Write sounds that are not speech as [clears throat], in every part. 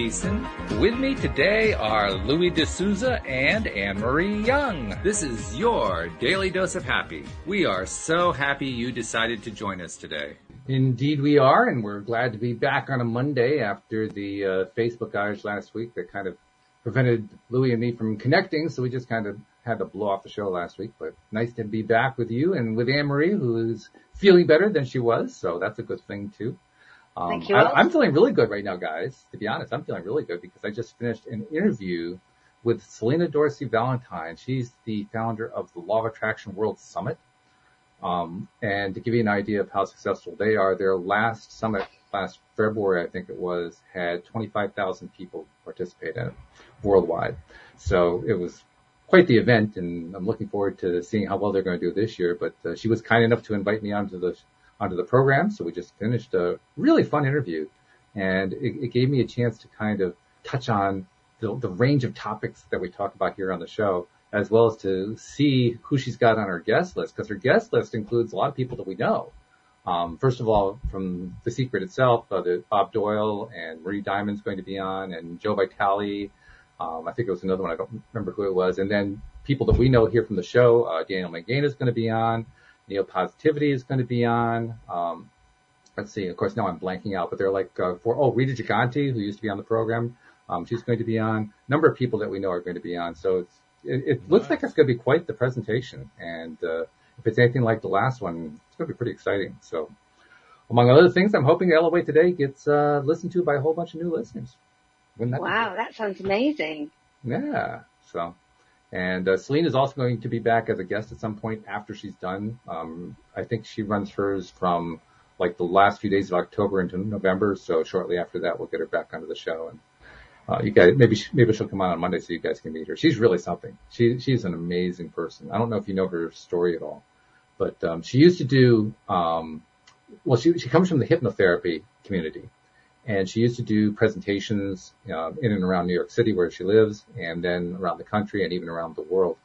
With me today are Louis D'Souza and Anne-Marie Young. This is your daily dose of happy. We are so happy you decided to join us today. Indeed we are, and we're glad to be back on a Monday after the uh, Facebook outage last week that kind of prevented Louis and me from connecting, so we just kind of had to blow off the show last week, but nice to be back with you and with Anne-Marie, who is feeling better than she was. So that's a good thing too. Um. I, am feeling really good right now, guys. To be honest, I'm feeling really good because I just finished an interview with Selena Dorsey Valentine. She's the founder of the Law of Attraction World Summit. Um, and to give you an idea of how successful they are, their last summit last February, I think it was, had 25,000 people participate in it worldwide. So it was quite the event, and I'm looking forward to seeing how well they're going to do this year. But uh, she was kind enough to invite me onto the onto the program, so we just finished a really fun interview, and it, it gave me a chance to kind of touch on the, the range of topics that we talk about here on the show, as well as to see who she's got on her guest list, because her guest list includes a lot of people that we know. Um, first of all, from The Secret itself, uh, the Bob Doyle and Marie Diamond's going to be on, and Joe Vitale, um, I think it was another one. I don't remember who it was. And then people that we know here from the show, uh, Daniel Mangena is going to be on. Neo Positivity is going to be on. Um, let's see. Of course, now I'm blanking out, but they're like, uh, for, oh, Rita Giganti, who used to be on the program. Um, she's going to be on. A number of people that we know are going to be on. So it's, it, it nice. looks like it's going to be quite the presentation. And, uh, if it's anything like the last one, it's going to be pretty exciting. So among other things, I'm hoping LOA today gets, uh, listened to by a whole bunch of new listeners. That wow, that sounds amazing. Yeah. So, and uh, Celine is also going to be back as a guest at some point after she's done. Um, I think she runs hers from like the last few days of October into November. So shortly after that, we'll get her back onto the show and. Uh, you guys, maybe, maybe she'll come on on Monday so you guys can meet her. She's really something. She, she's an amazing person. I don't know if you know her story at all, but, um, she used to do, um, well, she, she comes from the hypnotherapy community and she used to do presentations uh, in and around New York City where she lives and then around the country and even around the world.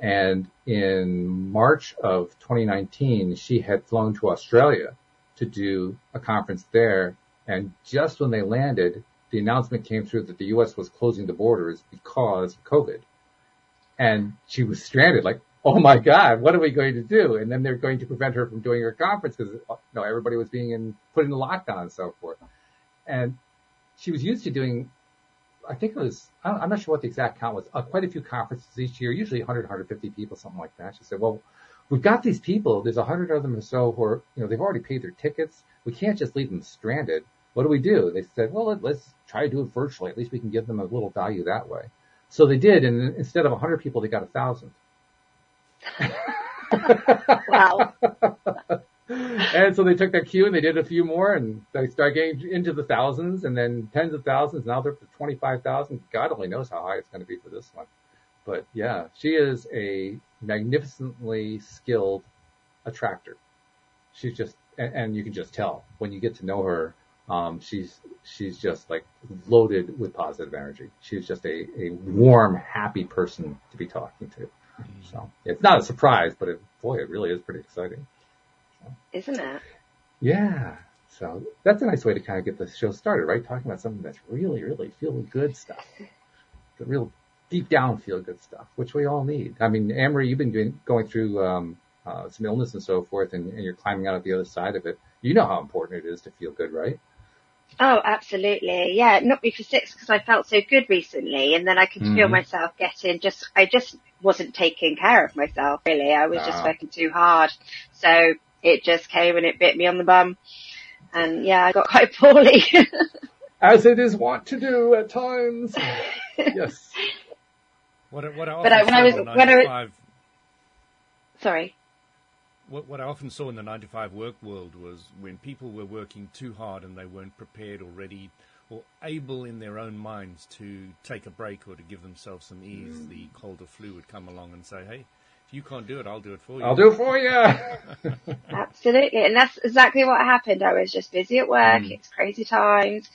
And in March of 2019, she had flown to Australia to do a conference there. And just when they landed, the announcement came through that the U.S. was closing the borders because of COVID. And she was stranded, like, oh my God, what are we going to do? And then they're going to prevent her from doing her conference because, you know, everybody was being in, put in lockdown and so forth. And she was used to doing, I think it was, I'm not sure what the exact count was, uh, quite a few conferences each year, usually 100, 150 people, something like that. She said, well, we've got these people, there's 100 of them or so who are, you know, they've already paid their tickets. We can't just leave them stranded. What do we do? They said, well, let's try to do it virtually. At least we can give them a little value that way. So they did, and instead of 100 people, they got a thousand. [laughs] wow. [laughs] and so they took that cue and they did a few more and they started getting into the thousands and then tens of thousands. Now they're up to 25,000. God only knows how high it's going to be for this one. But yeah, she is a magnificently skilled attractor. She's just, and, and you can just tell when you get to know her. Um, she's, she's just like loaded with positive energy. She's just a, a warm, happy person to be talking to. Mm-hmm. So it's not a surprise, but it, boy, it really is pretty exciting. Isn't it? Yeah. So that's a nice way to kind of get the show started, right? Talking about something that's really, really feel good stuff. The real deep down feel good stuff, which we all need. I mean, Amory, you've been doing, going through, um, uh, some illness and so forth and, and you're climbing out of the other side of it. You know how important it is to feel good, right? Oh, absolutely. Yeah, not me for six because I felt so good recently and then I could mm-hmm. feel myself getting just, I just wasn't taking care of myself really. I was just working too hard. So it just came and it bit me on the bum. And yeah, I got [laughs] quite poorly. As it is wont to do at times. [laughs] yes. What, what I but I, when I was, when I was, sorry. What, what I often saw in the 95 work world was when people were working too hard and they weren't prepared or ready or able in their own minds to take a break or to give themselves some ease, mm. the cold or flu would come along and say, hey, you can't do it, I'll do it for you. I'll do it for you. [laughs] Absolutely. And that's exactly what happened. I was just busy at work. Mm. It's crazy times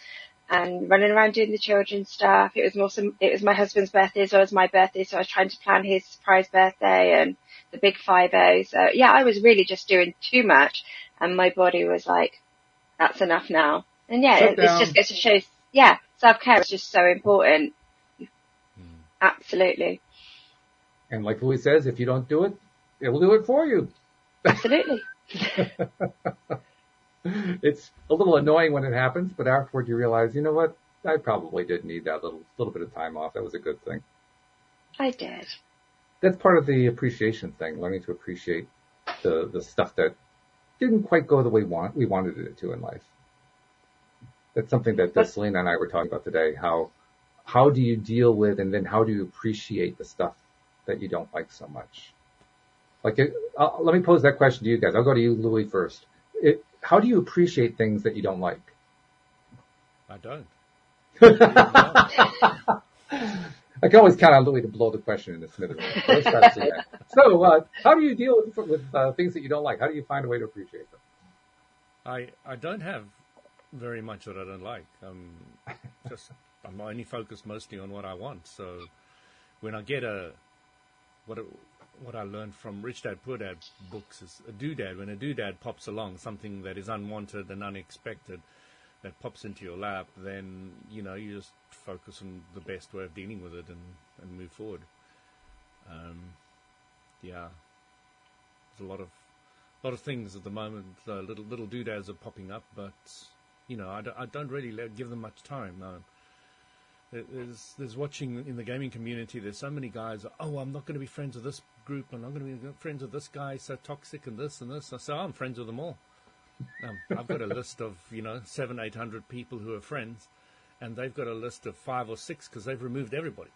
and running around doing the children's stuff. It was also, it was my husband's birthday as well as my birthday. So I was trying to plan his surprise birthday and the big five O. So yeah, I was really just doing too much and my body was like, that's enough now. And yeah, it, it just gets to show, yeah, self-care is just so important. Mm. Absolutely. And like Louis says, if you don't do it, it will do it for you. Absolutely. [laughs] [laughs] it's a little annoying when it happens, but afterward you realize, you know what? I probably did need that little little bit of time off. That was a good thing. I did. That's part of the appreciation thing, learning to appreciate the the stuff that didn't quite go the way we want we wanted it to in life. That's something that, that Selena and I were talking about today. How how do you deal with and then how do you appreciate the stuff that you don't like so much? Like, it, uh, let me pose that question to you guys. I'll go to you, Louis, first. It, how do you appreciate things that you don't like? I don't. [laughs] I can always count on Louis to blow the question in the smithereens. So, uh, how do you deal with, with uh, things that you don't like? How do you find a way to appreciate them? I I don't have very much that I don't like. Um, just I'm only focused mostly on what I want. So when I get a what a, what I learned from Rich Dad Poor Dad books is a doodad. When a doodad pops along, something that is unwanted and unexpected that pops into your lap, then you know you just focus on the best way of dealing with it and, and move forward. Um, yeah, there's a lot of lot of things at the moment. Little little doodads are popping up, but you know I don't, I don't really give them much time. No. There's, there's watching in the gaming community. There's so many guys. Oh, I'm not going to be friends with this group, and I'm going to be friends with this guy. So toxic, and this and this. I say, oh, I'm friends with them all. Um, I've got a [laughs] list of you know seven, eight hundred people who are friends, and they've got a list of five or six because they've removed everybody.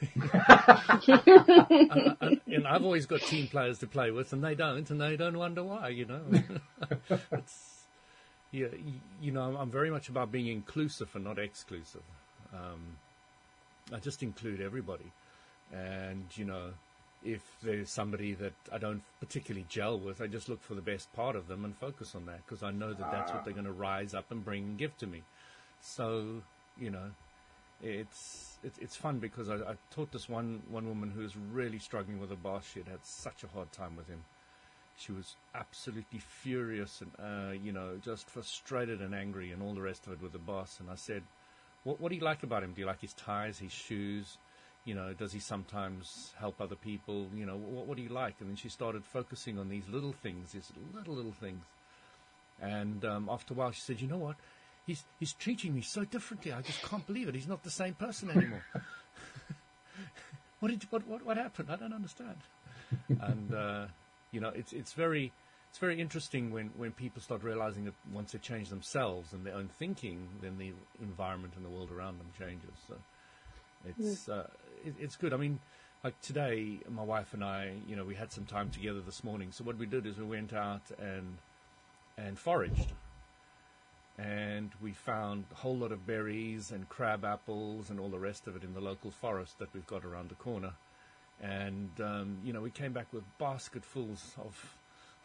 [laughs] and, and, and, I've always got team players to play with, and they don't, and they don't wonder why. You know, [laughs] it's yeah, you know, I'm very much about being inclusive and not exclusive. Um, I just include everybody, and you know, if there's somebody that I don't particularly gel with, I just look for the best part of them and focus on that because I know that that's what they're going to rise up and bring and give to me. So, you know, it's it's, it's fun because I, I taught this one one woman who was really struggling with a boss. She had had such a hard time with him. She was absolutely furious and uh, you know just frustrated and angry and all the rest of it with the boss. And I said, "What what do you like about him? Do you like his ties, his shoes?" you know, does he sometimes help other people? You know, what, what do you like? And then she started focusing on these little things, these little, little things. And um, after a while, she said, you know what? He's, he's treating me so differently. I just can't believe it. He's not the same person anymore. [laughs] what, did, what, what, what happened? I don't understand. and, uh, you know, it's, it's very, it's very interesting when, when people start realizing that once they change themselves and their own thinking, then the environment and the world around them changes. So it's, uh, it, it's good. I mean, like today, my wife and I, you know, we had some time together this morning. So what we did is we went out and and foraged, and we found a whole lot of berries and crab apples and all the rest of it in the local forest that we've got around the corner. And um, you know, we came back with basketfuls of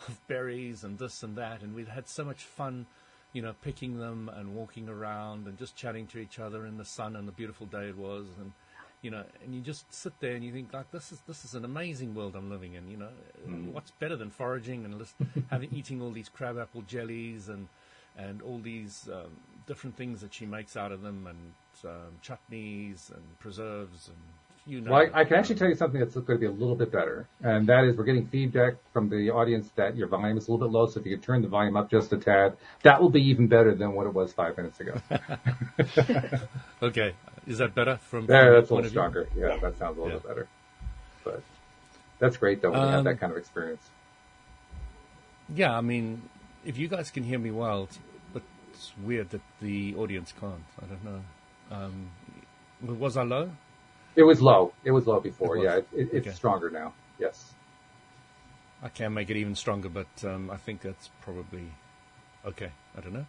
of berries and this and that, and we'd had so much fun you know, picking them and walking around and just chatting to each other in the sun and the beautiful day it was. And you know, and you just sit there and you think like this is this is an amazing world I'm living in. You know, mm. what's better than foraging and just having eating all these crabapple jellies and and all these um, different things that she makes out of them and um, chutneys and preserves and you know. Well, I, I can actually tell you something that's going to be a little bit better, and that is we're getting feedback from the audience that your volume is a little bit low. So if you could turn the volume up just a tad, that will be even better than what it was five minutes ago. [laughs] okay, is that better from? Yeah, that's a little stronger. Yeah, that sounds a little yeah. bit better. But that's great though when um, you have that um, kind of experience. Yeah, I mean, if you guys can hear me well, but it's weird that the audience can't. I don't know. Um, was I low? It was low. It was low before. It yeah, it, it, it's okay. stronger now. Yes. I can make it even stronger, but um, I think that's probably okay. I don't know.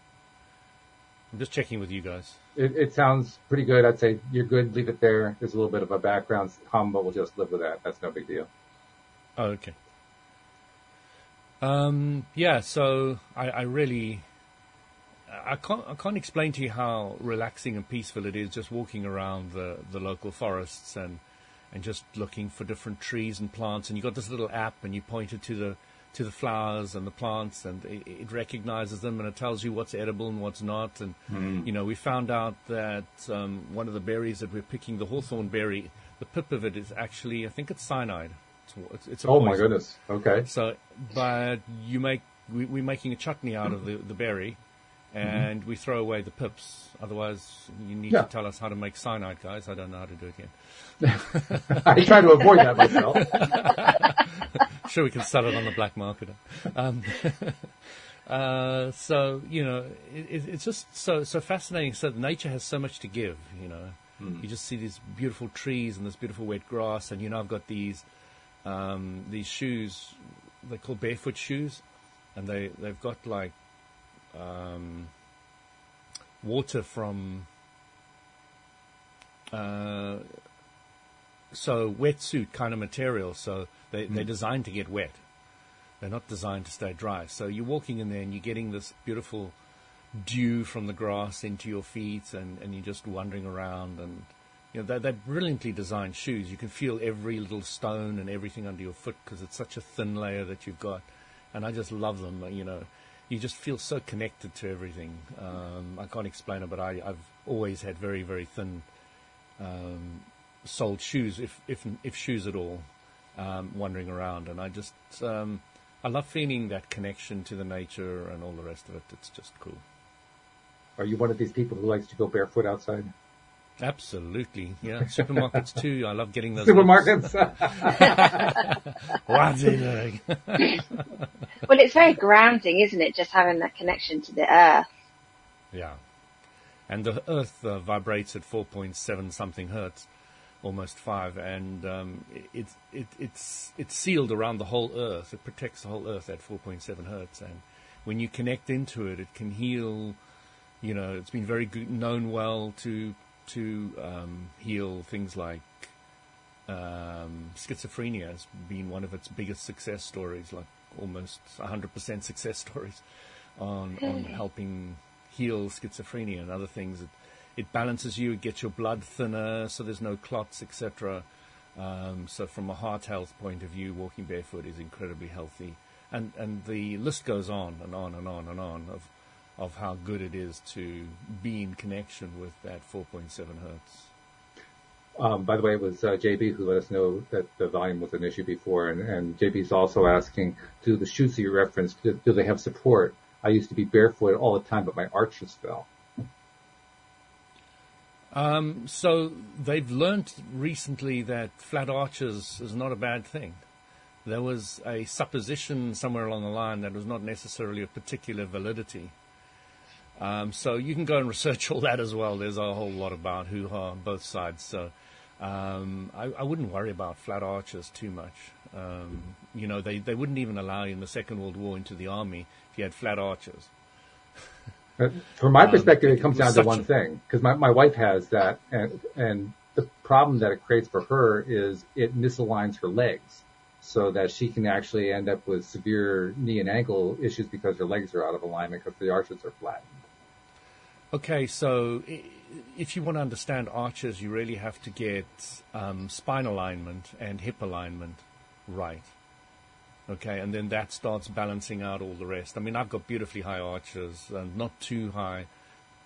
I'm just checking with you guys. It, it, sounds pretty good. I'd say you're good. Leave it there. There's a little bit of a background hum, but we'll just live with that. That's no big deal. Oh, okay. Um, yeah. So I, I really, I can't, I can't explain to you how relaxing and peaceful it is just walking around the, the local forests and, and just looking for different trees and plants. And you've got this little app, and you point it to the to the flowers and the plants, and it, it, recognizes them and it tells you what's edible and what's not. And mm. you know, we found out that um, one of the berries that we're picking, the hawthorn berry, the pip of it is actually, I think it's cyanide. It's, it's oh my goodness. Okay. So, but you make we, are making a chutney out of the, the berry, and mm-hmm. we throw away the pips. Otherwise, you need yeah. to tell us how to make cyanide, guys. I don't know how to do it yet. [laughs] I try to avoid that myself. [laughs] sure, we can sell it on the black market. Um, [laughs] uh, so you know, it, it's just so so fascinating. So nature has so much to give. You know, mm. you just see these beautiful trees and this beautiful wet grass, and you know, I've got these um, these shoes. They're called barefoot shoes, and they they've got like um, water from uh, so wetsuit kind of material. So they, mm. they're designed to get wet. They're not designed to stay dry. So you're walking in there and you're getting this beautiful dew from the grass into your feet, and, and you're just wandering around. And you know they're, they're brilliantly designed shoes. You can feel every little stone and everything under your foot because it's such a thin layer that you've got. And I just love them. You know, you just feel so connected to everything. Um, I can't explain it, but I, have always had very, very thin um, soled shoes, if if if shoes at all, um, wandering around, and I just um, I love feeling that connection to the nature and all the rest of it. It's just cool. Are you one of these people who likes to go barefoot outside? Absolutely, yeah. Supermarkets too. I love getting those. Supermarkets. [laughs] What's it like? [laughs] well, it's very grounding, isn't it? Just having that connection to the earth. Yeah, and the earth uh, vibrates at four point seven something hertz, almost five, and um, it, it, it's it's sealed around the whole earth. It protects the whole earth at four point seven hertz, and when you connect into it, it can heal. You know, it's been very good, known well to to um, heal things like um, schizophrenia has been one of its biggest success stories, like almost 100% success stories on, on helping heal schizophrenia and other things. It, it balances you, it gets your blood thinner, so there's no clots, etc. Um, so from a heart health point of view, walking barefoot is incredibly healthy. And, and the list goes on and on and on and on of of how good it is to be in connection with that 4.7 hertz. Um, by the way, it was uh, JB who let us know that the volume was an issue before, and, and JB is also asking, do the shoes that you referenced, do, do, they have support? I used to be barefoot all the time, but my arches fell. Um, so they've learned recently that flat arches is not a bad thing. There was a supposition somewhere along the line that was not necessarily of particular validity. Um, so you can go and research all that as well. There's a whole lot about hoo-ha on both sides. So um, I, I, wouldn't worry about flat arches too much. Um, you know, they, they wouldn't even allow you in the Second World War into the army if you had flat arches. Uh, from my um, perspective, it comes down to one thing because my, my wife has that, and and the problem that it creates for her is it misaligns her legs so that she can actually end up with severe knee and ankle issues because her legs are out of alignment because the arches are flattened. Okay, so if you want to understand arches, you really have to get um, spine alignment and hip alignment right. Okay, and then that starts balancing out all the rest. I mean, I've got beautifully high arches and not too high,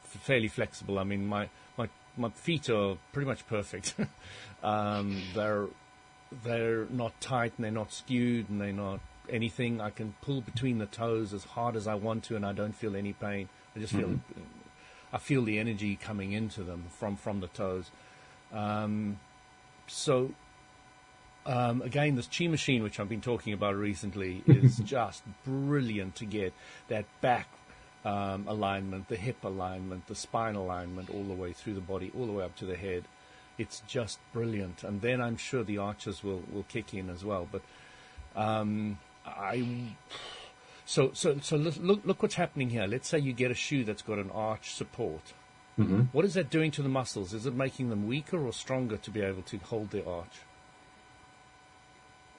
fairly flexible. I mean, my my my feet are pretty much perfect. [laughs] um, they're they're not tight and they're not skewed and they're not anything. I can pull between the toes as hard as I want to, and I don't feel any pain. I just feel mm-hmm. I feel the energy coming into them from from the toes. Um, so um, again, this chi machine, which I've been talking about recently, is [laughs] just brilliant to get that back um, alignment, the hip alignment, the spine alignment, all the way through the body, all the way up to the head. It's just brilliant, and then I'm sure the arches will will kick in as well. But um, I so, so, so look, look what's happening here. Let's say you get a shoe that's got an arch support. Mm-hmm. What is that doing to the muscles? Is it making them weaker or stronger to be able to hold the arch?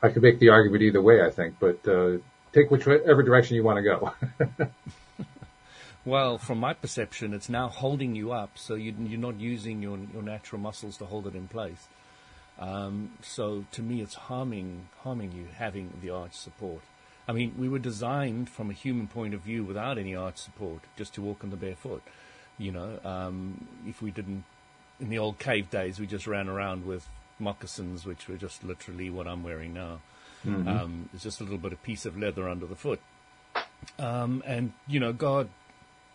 I could make the argument either way, I think, but uh, take whichever direction you want to go. [laughs] well, from my perception, it's now holding you up, so you, are not using your, your natural muscles to hold it in place. Um, so to me, it's harming harming you having the arch support. I mean, we were designed from a human point of view without any arch support, just to walk on the bare foot. You know, um, if we didn't, in the old cave days, we just ran around with moccasins, which were just literally what I'm wearing now. Mm-hmm. Um, it's just a little bit of piece of leather under the foot. Um, and, you know, God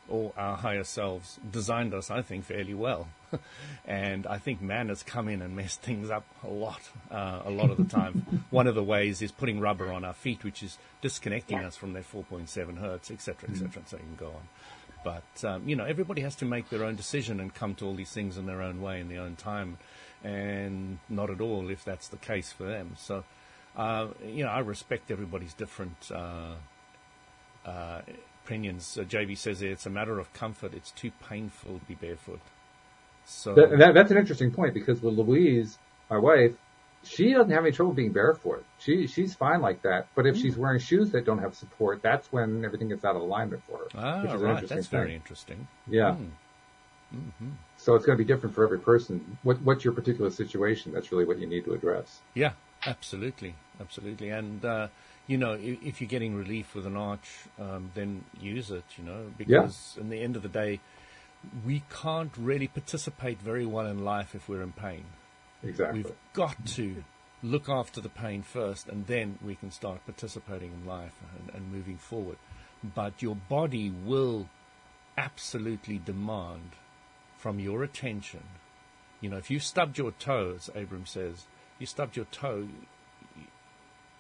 or our higher selves designed us, I think, fairly well. [laughs] and I think man has come in and messed things up a lot, uh, a lot of the time. [laughs] One of the ways is putting rubber on our feet, which is disconnecting yeah. us from that 4.7 hertz, etc., etc., mm-hmm. so you can go on. But, um, you know, everybody has to make their own decision and come to all these things in their own way, in their own time, and not at all if that's the case for them. So, uh, you know, I respect everybody's different uh, uh, opinions. Uh, JB says it's a matter of comfort. It's too painful to be barefoot. So that, that, that's an interesting point because with Louise, my wife, she doesn't have any trouble being barefoot. She she's fine like that. But if mm. she's wearing shoes that don't have support, that's when everything gets out of alignment for her. Ah, right. That's thing. very interesting. Yeah. Mm. Mm-hmm. So it's going to be different for every person. What what's your particular situation? That's really what you need to address. Yeah, absolutely, absolutely. And uh, you know, if, if, you're getting relief with an arch, um, then use it. You know, because yeah. in the end of the day, we can't really participate very well in life if we're in pain. Exactly. We've got to look after the pain first, and then we can start participating in life and, and moving forward. But your body will absolutely demand from your attention. You know, if you stubbed your toe, as Abraham says, you stubbed your toe,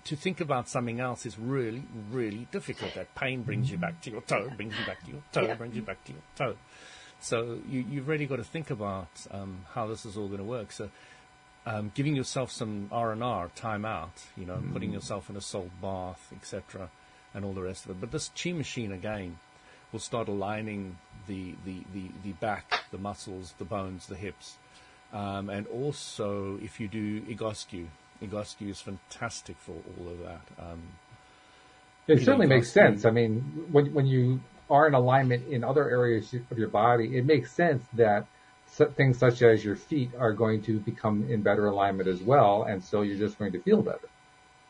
to think about something else is really, really difficult. That pain brings you back to your toe, brings you back to your toe, yeah. brings you back to your toe. So you, have really got to think about um, how this is all going to work. So um, giving yourself some R and R time out, you know, mm. putting yourself in a salt bath, etc., and all the rest of it. But this chi machine again will start aligning the the, the, the back, the muscles, the bones, the hips, um, and also if you do Egoscue, Egoscue is fantastic for all of that. Um, it certainly makes sense. I mean, when when you are in alignment in other areas of your body, it makes sense that things such as your feet are going to become in better alignment as well, and so you're just going to feel better.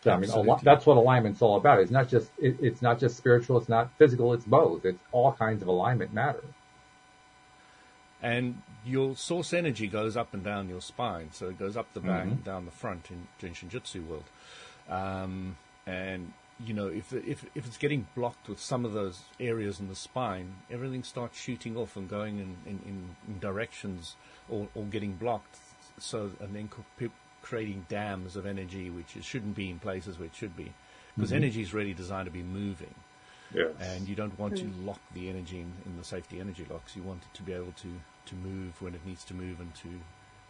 I mean, al- that's what alignment's all about. It's not just it, it's not just spiritual. It's not physical. It's both. It's all kinds of alignment matter. And your source energy goes up and down your spine, so it goes up the back mm-hmm. and down the front in, in Shinjutsu world. Um, and you know, if, if if it's getting blocked with some of those areas in the spine, everything starts shooting off and going in, in, in directions or, or getting blocked. So and then creating dams of energy, which it shouldn't be in places where it should be, because mm-hmm. energy is really designed to be moving. Yes. And you don't want to hmm. lock the energy in, in, the safety energy locks. You want it to be able to, to move when it needs to move and to,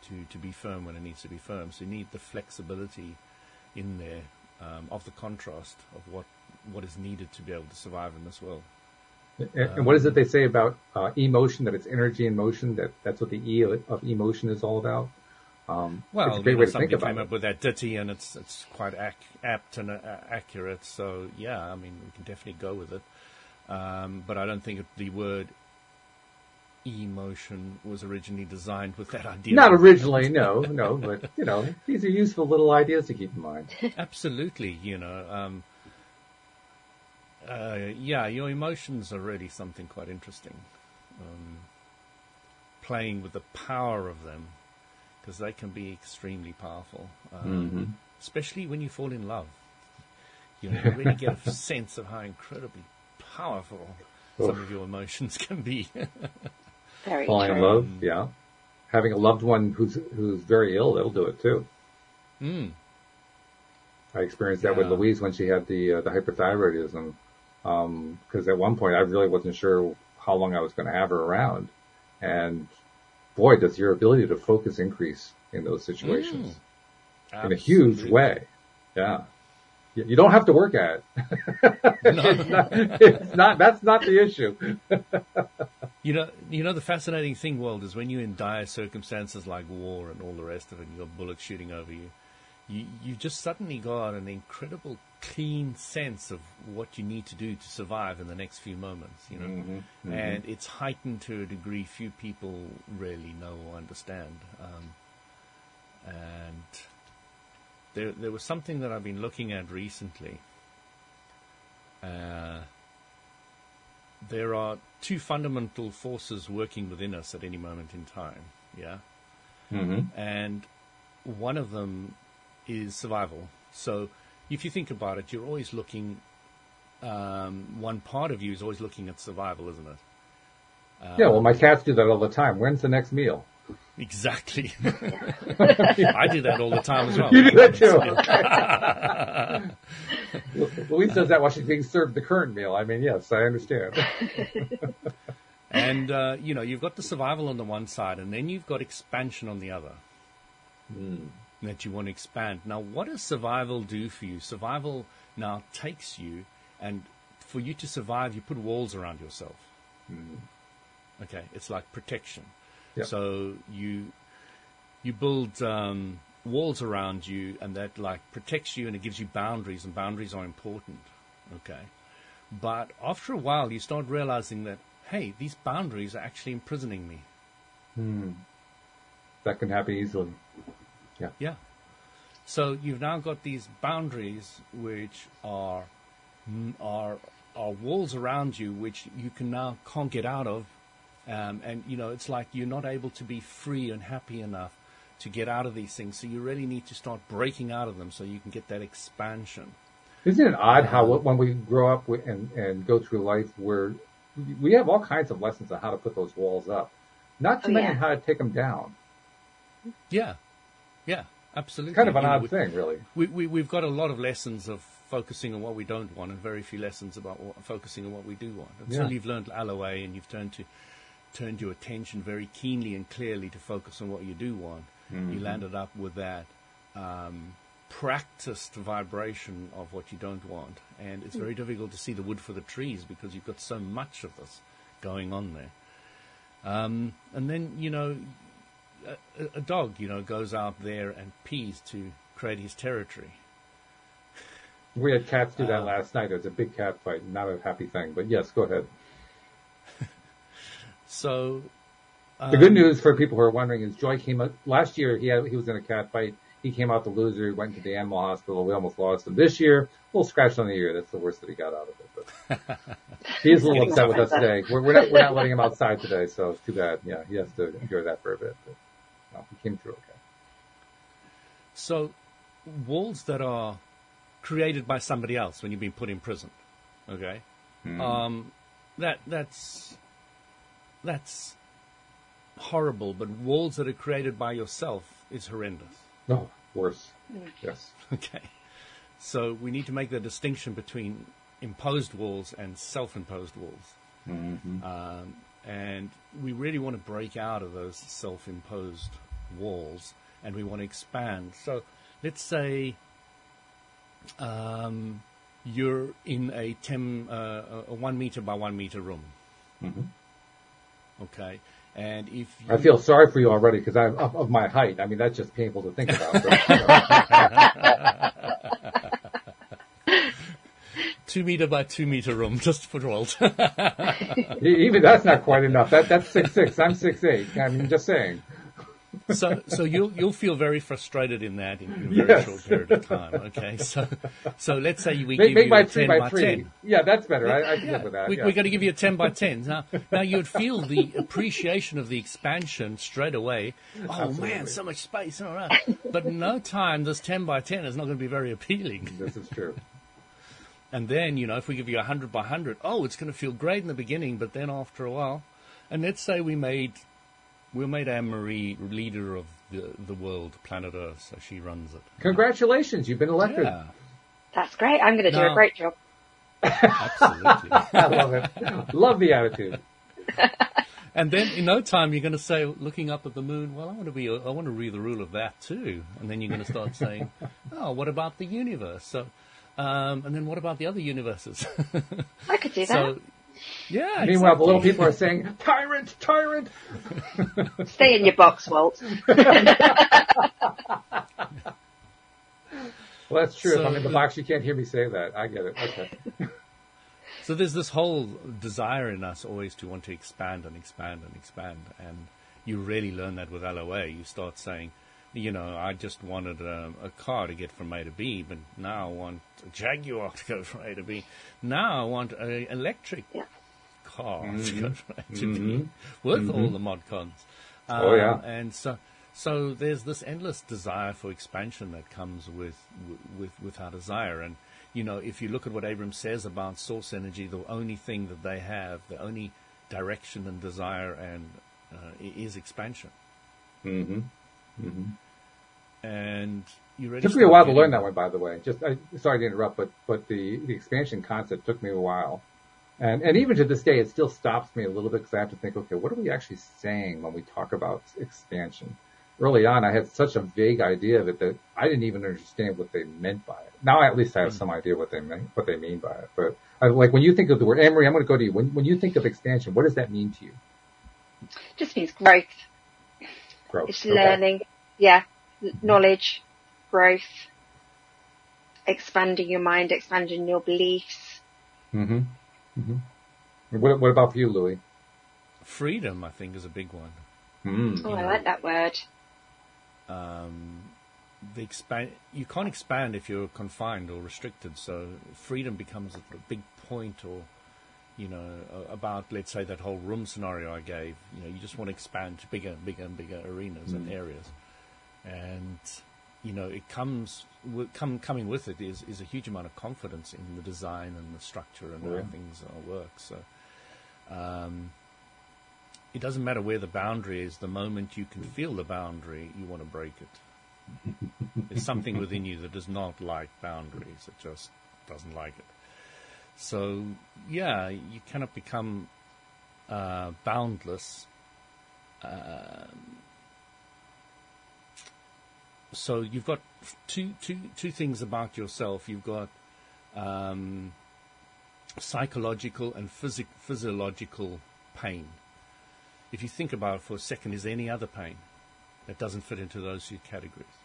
to, to be firm when it needs to be firm. So you need the flexibility in there um, of the contrast of what what is needed to be able to survive in this world. And, um, what is it they say about uh, emotion? That it's energy in motion. That that's what the E of emotion is all about. Um, well, it's a great way to think about came it. up with that ditty, and it's it's quite ac- apt and uh, accurate. So yeah, I mean, we can definitely go with it. Um, but I don't think the word emotion was originally designed with that idea. Not originally, no, no, but you know, these are useful little ideas to keep in mind. [laughs] Absolutely, you know, um, uh, yeah, your emotions are really something quite interesting. Um, playing with the power of them because they can be extremely powerful, um, mm-hmm. especially when you fall in love. You, know, you really get a [laughs] sense of how incredibly powerful some of your emotions [laughs] can be. Very Falling true. in love, yeah. Having a loved one who's who's very ill, that'll do it too. Mm. I experienced that yeah. with Louise when she had the uh, the hyperthyroidism. Because um, at one point I really wasn't sure how long I was going to have her around, and boy, does your ability to focus increase in those situations mm. in a huge way. Yeah. You don't have to work at it. [laughs] it's, not, it's not, that's not the issue. [laughs] you know, you know, the fascinating thing, Walt, is when you're in dire circumstances like war and all the rest of it, and you've got bullets shooting over you, you, you've just suddenly got an incredible clean sense of what you need to do to survive in the next few moments, you know, mm-hmm, mm-hmm. and it's heightened to a degree few people really know or understand. Um, and there, there was something that I've been looking at recently uh, there are two fundamental forces working within us at any moment in time. Yeah. Mm-hmm. And one of them is survival. So if you think about it, you're always looking, um, one part of you is always looking at survival, isn't it? yeah, well, my cats do that all the time. When's the next meal? Exactly. [laughs] I do that all the time as well. You do that too. [laughs] Louise does that while she's being served the current meal. I mean, yes, I understand. [laughs] and, uh, you know, you've got the survival on the one side and then you've got expansion on the other. Mm. That you want to expand. Now, what does survival do for you? Survival now takes you and for you to survive, you put walls around yourself. Mm. Okay. It's like protection. Yep. So you you build um, walls around you, and that like protects you, and it gives you boundaries, and boundaries are important. Okay, but after a while, you start realizing that hey, these boundaries are actually imprisoning me. Hmm. That can happen easily. Yeah. Yeah. So you've now got these boundaries which are are are walls around you which you can now can't get out of um, and you know, it's like you're not able to be free and happy enough to get out of these things. So you really need to start breaking out of them so you can get that expansion. Isn't it odd how when we grow up and, and go through life where we have all kinds of lessons on how to put those walls up, not to oh, mention yeah. how to take them down. Yeah, yeah, absolutely. Kind of an you odd know, thing, really. We, we we've got a lot of lessons of focusing on what we don't want, and very few lessons about what, focusing on what we do want. Until yeah. you've learned Aloe and you've turned to turned your attention very keenly and clearly to focus on what you do want, mm-hmm. you landed up with that um, practiced vibration of what you don't want. And it's very difficult to see the wood for the trees because you've got so much of this going on there. Um, and then, you know, a, a, dog, you know, goes out there and pees to create his territory. We had cats do that uh, last night. It was a big cat fight, not a happy thing. But yes, go ahead. So um, the good um, news for people who are wondering is Joy came out last year. He had, he was in a cat fight. He came out the loser. He went to the animal hospital. We almost lost him. This year, a little scratch on the ear. That's the worst that he got out of it. But [laughs] he's a little upset with us today. We're, we're, not we're not letting him outside today, so it's too bad. Yeah, he has to endure that for a bit. But no, he came through okay. So walls that are created by somebody else when you've been put in prison, okay? Mm. Um, that that's that's horrible, but walls that are created by yourself is horrendous. No, worse. Yes. [laughs] Okay. So we need to make the distinction between imposed walls and self-imposed walls. Mm-hmm. Um, and we really want to break out of those self-imposed walls and we want to expand. So let's say um, you're in a, ten, uh, a one meter by one meter room. Mm-hmm. Okay. And if you... I feel sorry for you already because I'm of, of my height. I mean, that's just painful to think about. [laughs] two meter by two meter room, just for Walt. [laughs] Even that's not quite enough. That that's six six. I'm six eight. I mean, just saying so so you'll you'll feel very frustrated in that in, in a very yes. short period of time. Okay, so so let's say we make, give you a ten by, by ten. Yeah, that's better. I, I can yeah. live with that. We, yeah. We're going to give you a ten by ten. Now now you'd feel the appreciation of the expansion straight away. Oh Absolutely. man, so much space! All right, but no time this ten by ten is not going to be very appealing. [laughs] This is true. And then you know if we give you a hundred by hundred, oh, it's going to feel great in the beginning, but then after a while, and let's say we made we made Anne Marie leader of the, the world, planet Earth, so she runs it. Congratulations, you've been elected. Yeah. That's great. I'm going to do a great job. Absolutely. [laughs] I love it. Love the attitude. [laughs] and then in no time you're going to say, looking up at the moon, well, I want to be, I want to be the rule of that too. And then you're going to start saying, [laughs] oh, what about the universe? So, um, and then what about the other universes? I could do that. So yeah. Meanwhile, exactly. the little people are saying, "Tyrant, tyrant." [laughs] Stay in your box, Walt. [laughs] [laughs] well, that's true. So, if I'm in the box, you can't hear me say that. I get it. Okay. so there's this whole desire in us always to want to expand and expand and expand, and you really learn that with LOA. You start saying, you know, I just wanted a, a, car to get from A to B, but now I want a Jaguar [laughs] to go from A to B. Now I want an electric yeah. car mm-hmm. to go from A to mm-hmm. B with mm-hmm. all the mod cons. Um, oh yeah, um, and so so there's this endless desire for expansion that comes with with with our desire, and you know, if you look at what Abraham says about source energy, the only thing that they have, the only direction and desire and uh, is expansion. Mm-hmm. And you took me a while to learn that one, by the way. Just I, sorry to interrupt, but but the, the expansion concept took me a while, and and even to this day, it still stops me a little bit because I have to think, okay, what are we actually saying when we talk about expansion? Early on, I had such a vague idea of it that I didn't even understand what they meant by it. Now, at least I have mm-hmm. some idea what they mean, what they mean by it. But I, like when you think of the word Emery, I'm going to go to you. When when you think of expansion, what does that mean to you? Just means growth. Growth. It's okay. learning. Yeah. Knowledge, growth, expanding your mind, expanding your beliefs. Mm-hmm. Mm-hmm. What, what about for you, Louis? Freedom, I think, is a big one. Mm. Oh, I like that word. Um, the expand you can't expand if you're confined or restricted. So freedom becomes a big point, or you know, about let's say that whole room scenario I gave. You know, you just want to expand to bigger, and bigger, and bigger arenas mm. and areas, and you know, it comes come coming with it is is a huge amount of confidence in the design and the structure and yeah. how things work. So. Um, it doesn't matter where the boundary is. The moment you can feel the boundary, you want to break it. [laughs] There's something within you that does not like boundaries. It just doesn't like it. So, yeah, you cannot become uh, boundless. Um, so you've got two, two, two things about yourself. You've got um, psychological and phys- physiological pain. If you think about it for a second, is there any other pain that doesn't fit into those two categories?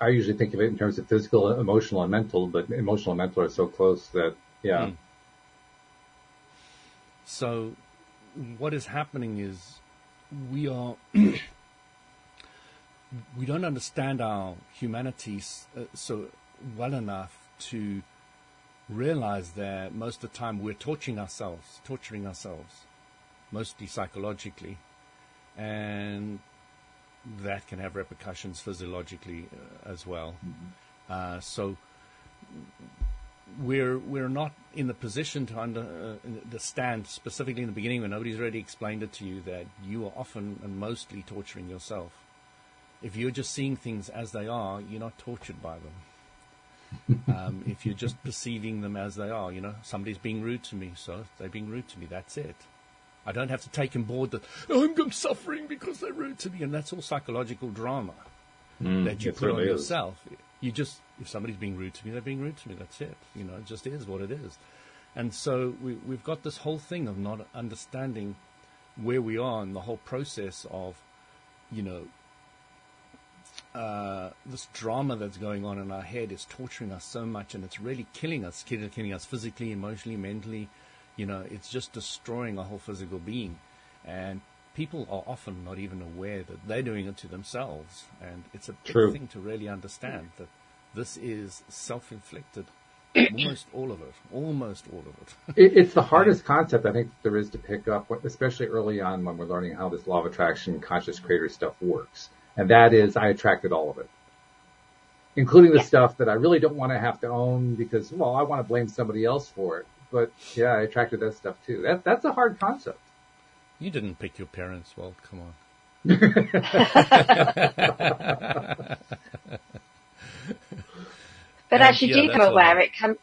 I usually think of it in terms of physical, emotional, and mental, but emotional and mental are so close that, yeah. Mm. So, what is happening is we are [clears throat] we don't understand our humanity uh, so well enough to realize that most of the time we're torturing ourselves, torturing ourselves, mostly psychologically, and that can have repercussions physiologically uh, as well. Mm-hmm. Uh, so we're we're not in the position to under, uh, understand specifically in the beginning when nobody's already explained it to you that you are often and mostly torturing yourself. If you're just seeing things as they are, you're not tortured by them. [laughs] um, if you're just perceiving them as they are, you know, somebody's being rude to me, so they're being rude to me. That's it. I don't have to take on board that oh, I'm suffering because they're rude to me, and that's all psychological drama mm, that you put on is. yourself. You just if somebody's being rude to me, they're being rude to me. That's it. You know, it just is what it is. And so we, we've got this whole thing of not understanding where we are in the whole process of, you know, uh, this drama that's going on in our head is torturing us so much, and it's really killing us, killing, killing us physically, emotionally, mentally, you know, it's just destroying a whole physical being. And people are often not even aware that they're doing it to themselves. And it's a big True. thing to really understand that this is self-inflicted. [clears throat] almost all of it. Almost all of it. it it's the [laughs] hardest concept I think there is to pick up, especially early on when we're learning how this law of attraction, conscious creator stuff works. And that is, I attracted all of it including the yeah. stuff that I really don't want to have to own because, well, I want to blame somebody else for it but yeah, I attracted that stuff too. That that's a hard concept. You didn't pick your parents. Well, come on. but as you yeah, do become aware, it come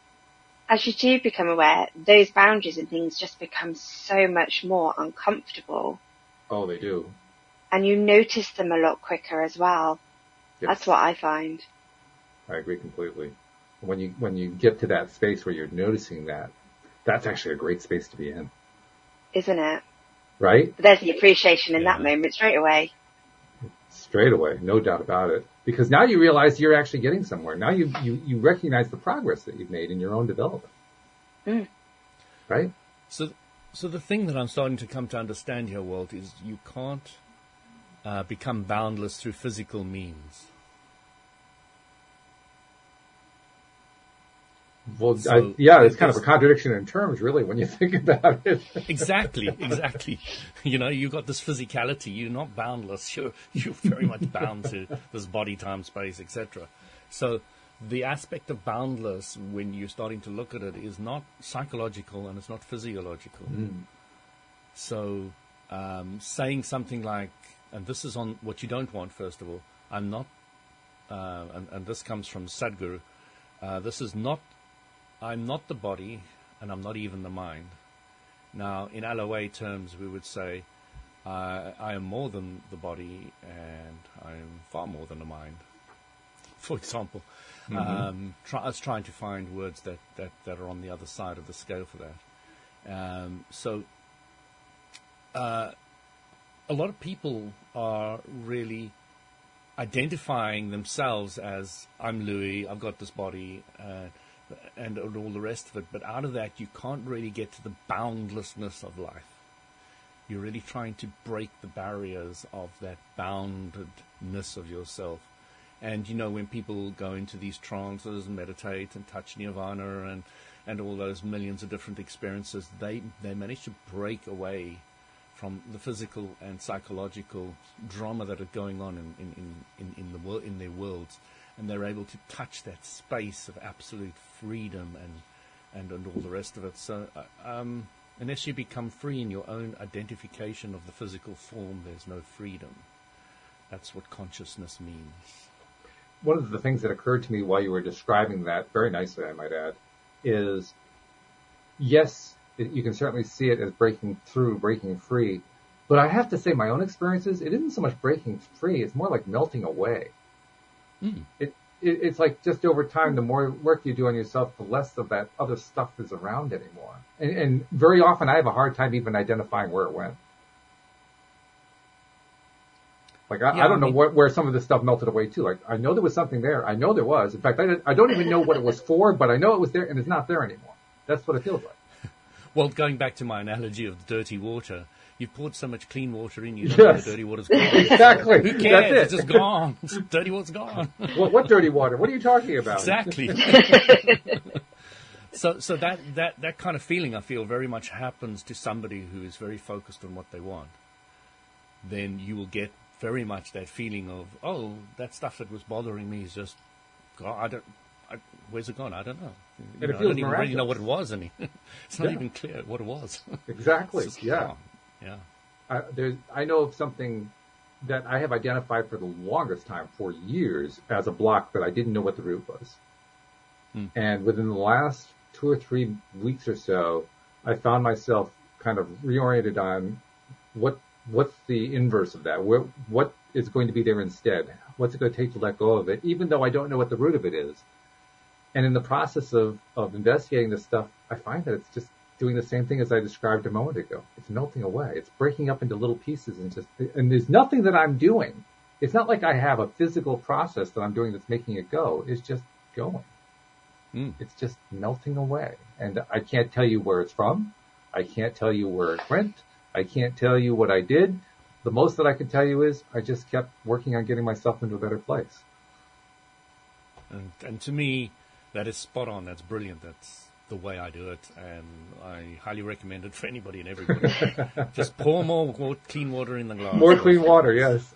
as you do become aware, those boundaries and things just become so much more uncomfortable. Oh, they do. And you notice them a lot quicker as well. Yes. That's what I find. I agree completely. When you when you get to that space where you're noticing that, that's actually a great space to be in. Isn't it? Right? But there's the appreciation in yeah. that moment straight away. Straight away, no doubt about it. Because now you realize you're actually getting somewhere. Now you, you, you recognize the progress that you've made in your own development. Mm. Right? So, so the thing that I'm starting to come to understand here, Walt, is you can't uh, become boundless through physical means. Well, so, I, yeah, it's kind of a contradiction in terms, really, when you [laughs] think about it. exactly, exactly. [laughs] You know, you've got this physicality. You're not boundless. You're you're very much bound to this body, time, space, etc. So the aspect of boundless, when you're starting to look at it, is not psychological and it's not physiological. Mm. So um, saying something like, and this is on what you don't want. First of all, I'm not, uh, and, and this comes from Sadhguru. Uh, this is not I'm not the body, and I'm not even the mind. Now, in LOA terms, we would say, uh, I am more than the body, and I am far more than the mind. For example, mm-hmm. um, try, I was trying to find words that, that, that are on the other side of the scale for that. Um, so, uh, a lot of people are really identifying themselves as I'm Louis, I've got this body, uh, and, and all the rest of it. But out of that, you can't really get to the boundlessness of life. You're really trying to break the barriers of that boundedness of yourself. And you know, when people go into these trances and meditate and touch nirvana and, and all those millions of different experiences, they, they manage to break away from the physical and psychological drama that are going on in, in, in, in, in the in their worlds and they're able to touch that space of absolute freedom and and, and all the rest of it. So, uh, um, unless you become free in your own identification of the physical form, there's no freedom. That's what consciousness means. One of the things that occurred to me while you were describing that, very nicely, I might add, is yes, it, you can certainly see it as breaking through, breaking free. But I have to say, my own experiences, it isn't so much breaking free, it's more like melting away. Mm. It, it, it's like just over time, the more work you do on yourself, the less of that other stuff is around anymore. And, and very often I have a hard time even identifying where it went. Like I, yeah, I don't I mean, know what, where some of this stuff melted away too. Like I know there was something there. I know there was. In fact, I, I don't even know what it was for, but I know it was there and it's not there anymore. That's what it feels like. [laughs] Well, going back to my analogy of dirty water, You've poured so much clean water in, you don't yes. know the dirty water's gone. [laughs] exactly. Who cares? It. It's just gone. [laughs] dirty water's gone. what, what dirty water? What are you talking about? Exactly. [laughs] so, so that, that, that kind of feeling I feel very much happens to somebody who is very focused on what they want. Then you will get very much that feeling of, oh, that stuff that was bothering me is just, God, I don't, I, where's it gone? I don't know. You know I don't even really know what it was, and it's not yeah. even clear what it was. Exactly. yeah. Gone. Yeah. I, there's, I know of something that I have identified for the longest time, for years, as a block, but I didn't know what the root was. Hmm. And within the last two or three weeks or so, I found myself kind of reoriented on what what's the inverse of that? What what is going to be there instead? What's it going to take to let go of it? Even though I don't know what the root of it is. And in the process of of investigating this stuff, I find that it's just doing the same thing as I described a moment ago. It's melting away. It's breaking up into little pieces and just, and there's nothing that I'm doing. It's not like I have a physical process that I'm doing that's making it go. It's just going. Mm. It's just melting away. And I can't tell you where it's from. I can't tell you where it went. I can't tell you what I did. The most that I can tell you is I just kept working on getting myself into a better place. And, and to me, that is spot on. That's brilliant. That's the way I do it, and I highly recommend it for anybody and everybody. [laughs] Just pour more, more clean water in the glass. More clean water, yes. [laughs]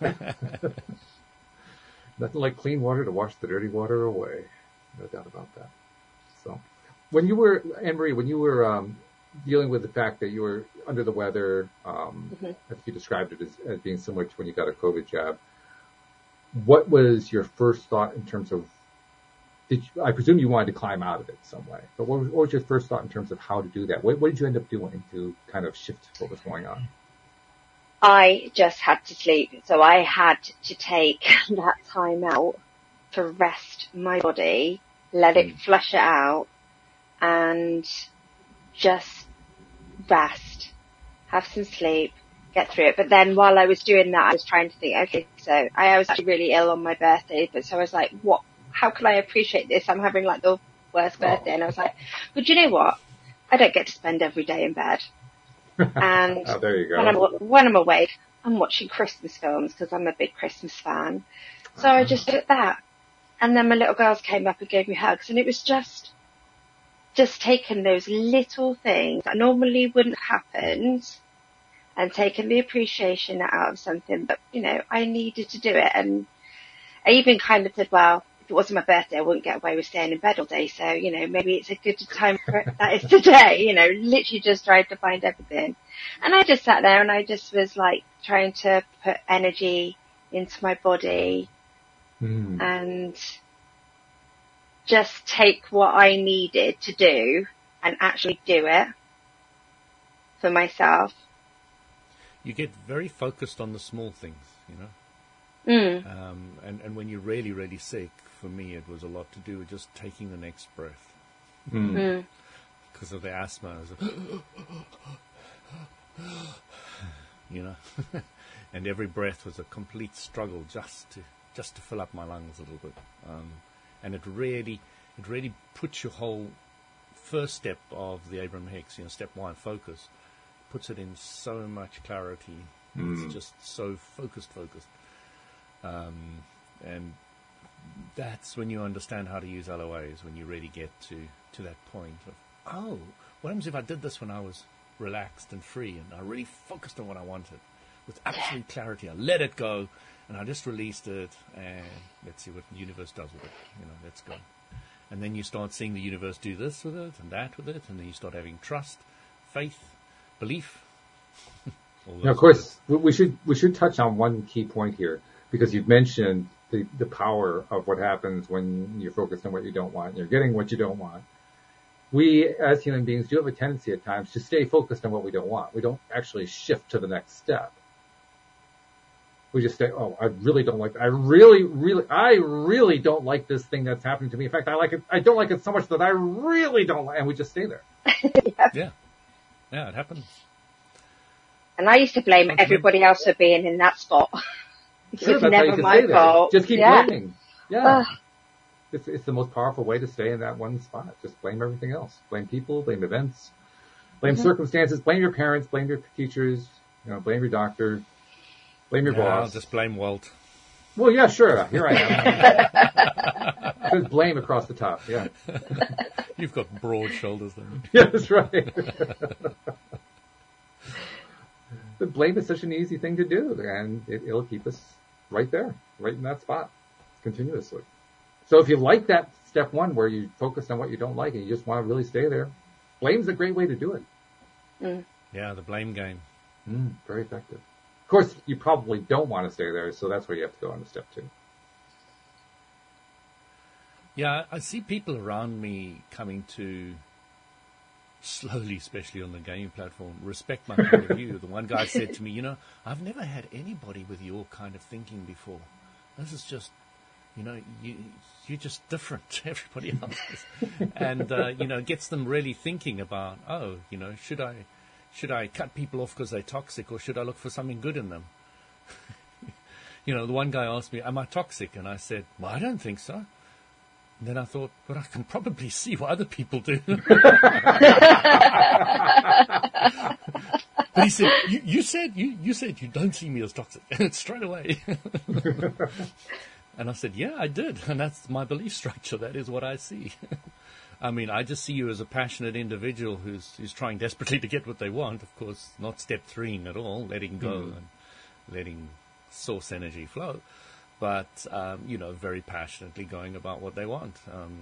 Nothing like clean water to wash the dirty water away. No doubt about that. So, when you were Anne Marie, when you were um, dealing with the fact that you were under the weather, um, mm-hmm. I think you described it as, as being similar to when you got a COVID jab. What was your first thought in terms of did you, I presume you wanted to climb out of it some way, but what was, what was your first thought in terms of how to do that? What, what, did you end up doing to kind of shift what was going on? I just had to sleep. So I had to take [laughs] that time out to rest my body, let it mm. flush it out and just rest, have some sleep, get through it. But then while I was doing that, I was trying to think, okay, so I was actually really ill on my birthday, but so I was like, what how can I appreciate this? I'm having like the worst oh. birthday. And I was like, but you know what? I don't get to spend every day in bed. [laughs] And oh, there you go. When I'm, when I'm awake, I'm watching Christmas films because I'm a big Christmas fan. So I just uh-huh. did that. And then my little girls came up and gave me hugs and it was just, just taking those little things that normally wouldn't happen and taking the appreciation out of something, but you know, I needed to do it. And I even kind of said, well, if it wasn't my birthday, I wouldn't get away with staying in bed all day. So, you know, maybe it's a good time for it. that is [laughs] today, you know, literally just tried to find everything. And I just sat there and I just was like trying to put energy into my body mm. and just take what I needed to do and actually do it for myself. You get very focused on the small things, you know. Mm. Um, and, and when you're really, really sick, for me, it was a lot to do with just taking the next breath. Mm. Mm. Because of the asthma. [sighs] you know, [laughs] and every breath was a complete struggle just to just to fill up my lungs a little bit. Um, and it really, it really puts your whole first step of the Abraham Hicks, you know, step one, focus, puts it in so much clarity. Mm. It's just so focused, focused. Um, and that's when you understand how to use LOAs, when you really get to, to that point of, oh, what happens if I did this when I was relaxed and free and I really focused on what I wanted with absolute clarity. I let it go and I just released it and let's see what the universe does with it. You know, let's go. And then you start seeing the universe do this with it and that with it, and then you start having trust, faith, belief. [laughs] now, of course, we should we should touch on one key point here because you've mentioned the, the power of what happens when you're focused on what you don't want and you're getting what you don't want we as human beings do have a tendency at times to stay focused on what we don't want. We don't actually shift to the next step. We just say, oh, I really don't like, I really, really, I really don't like this thing that's happening to me. In fact, I like it, I don't like it so much that I really don't like, and we just stay there. [laughs] yeah. yeah. Yeah, it happens. And I used to blame everybody else for being in that spot. [laughs] it was never my fault. Just keep yeah. blaming. Yeah. It's, it's the most powerful way to stay in that one spot. Just blame everything else. Blame people, blame events, blame mm-hmm. circumstances, blame your parents, blame your teachers, you know, blame your doctor, blame your boss. I'll just blame Walt. Well, yeah, sure. Here I am. [laughs] There's blame across the top. Yeah. [laughs] You've got broad shoulders then. [laughs] yeah, that's right. but blame is such an easy thing to do, and it, it'll keep us right there, right in that spot, continuously. So if you like that step one where you focus on what you don't like and you just want to really stay there, blame's a great way to do it. Mm. Yeah, the blame game. Mm, very effective. Of course, you probably don't want to stay there, so that's where you have to go on to step two. Yeah, I see people around me coming to slowly, especially on the gaming platform, respect my point of view. The one guy [laughs] said to me, you know, I've never had anybody with your kind of thinking before. This is just you know, you you're just different to [laughs] everybody else, and uh, you know, gets them really thinking about, oh, you know, should I should I cut people off because they're toxic, or should I look for something good in them? [laughs] you know, the one guy asked me, "Am I toxic?" And I said, "Well, I don't think so." And then I thought, but I can probably see what other people do. [laughs] but he said, you, you, said you, you said you don't see me as toxic, [laughs] and straight away. [laughs] And I said, yeah, I did. And that's my belief structure. That is what I see. I mean, I just see you as a passionate individual who's, who's trying desperately to get what they want. Of course, not step three at all, letting go mm. and letting source energy flow. But, um, you know, very passionately going about what they want. Um,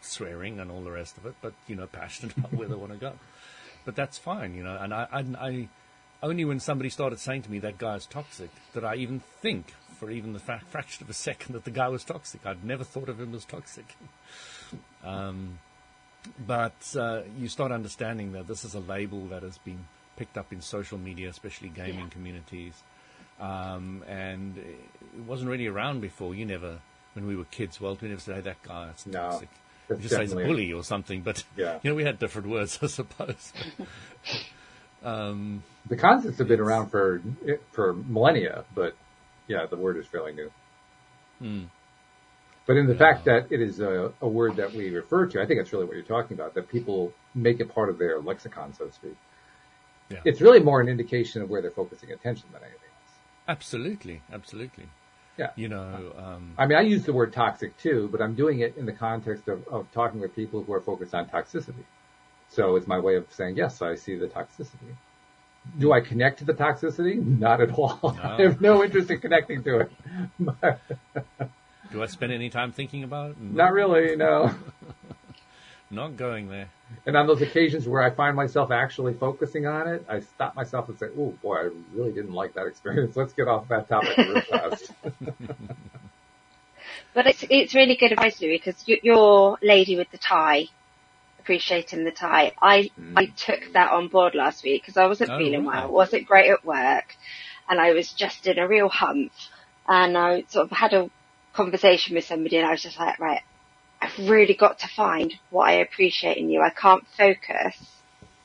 swearing and all the rest of it, but, you know, [laughs] passionate about where they want to go. But that's fine, you know, and I, I, I only when somebody started saying to me that guy is toxic did I even think for even the fra- fraction of a second that the guy was toxic. I'd never thought of him as toxic. [laughs] um, but uh, you start understanding that this is a label that has been picked up in social media, especially gaming yeah. communities. Um, and it wasn't really around before. You never, when we were kids, well, we never said, hey, that guy, that's no, toxic. You just say a bully or something, but yeah. [laughs] you know, we had different words, [laughs] I suppose. um, the concepts have been around for for millennia, but yeah, the word is fairly new. Hmm. But in the yeah. fact that it is a, a, word that we refer to, I think that's really what you're talking about, that people make it part of their lexicon, so to speak. Yeah. It's really more an indication of where they're focusing attention than anything. Absolutely, absolutely. Yeah. You know, um, I mean, I use the word toxic too, but I'm doing it in the context of, of talking with people who are focused on toxicity. So it's my way of saying, yes, I see the toxicity. Do I connect to the toxicity? Not at all. No. [laughs] I have no interest in connecting to it. [laughs] Do I spend any time thinking about it? No. Not really, no. [laughs] Not going there. And on those occasions where I find myself actually focusing on it, I stop myself and say, "Oh boy, I really didn't like that experience. Let's get off that topic real [laughs] fast." but it's it's really good advice, Louis, because you're lady with the tie, appreciating the tie. I mm. I took that on board last week because I wasn't oh, feeling wow. well, wasn't great at work, and I was just in a real hump. And I sort of had a conversation with somebody, and I was just like, right, I've really got to find what I appreciate in you. I can't focus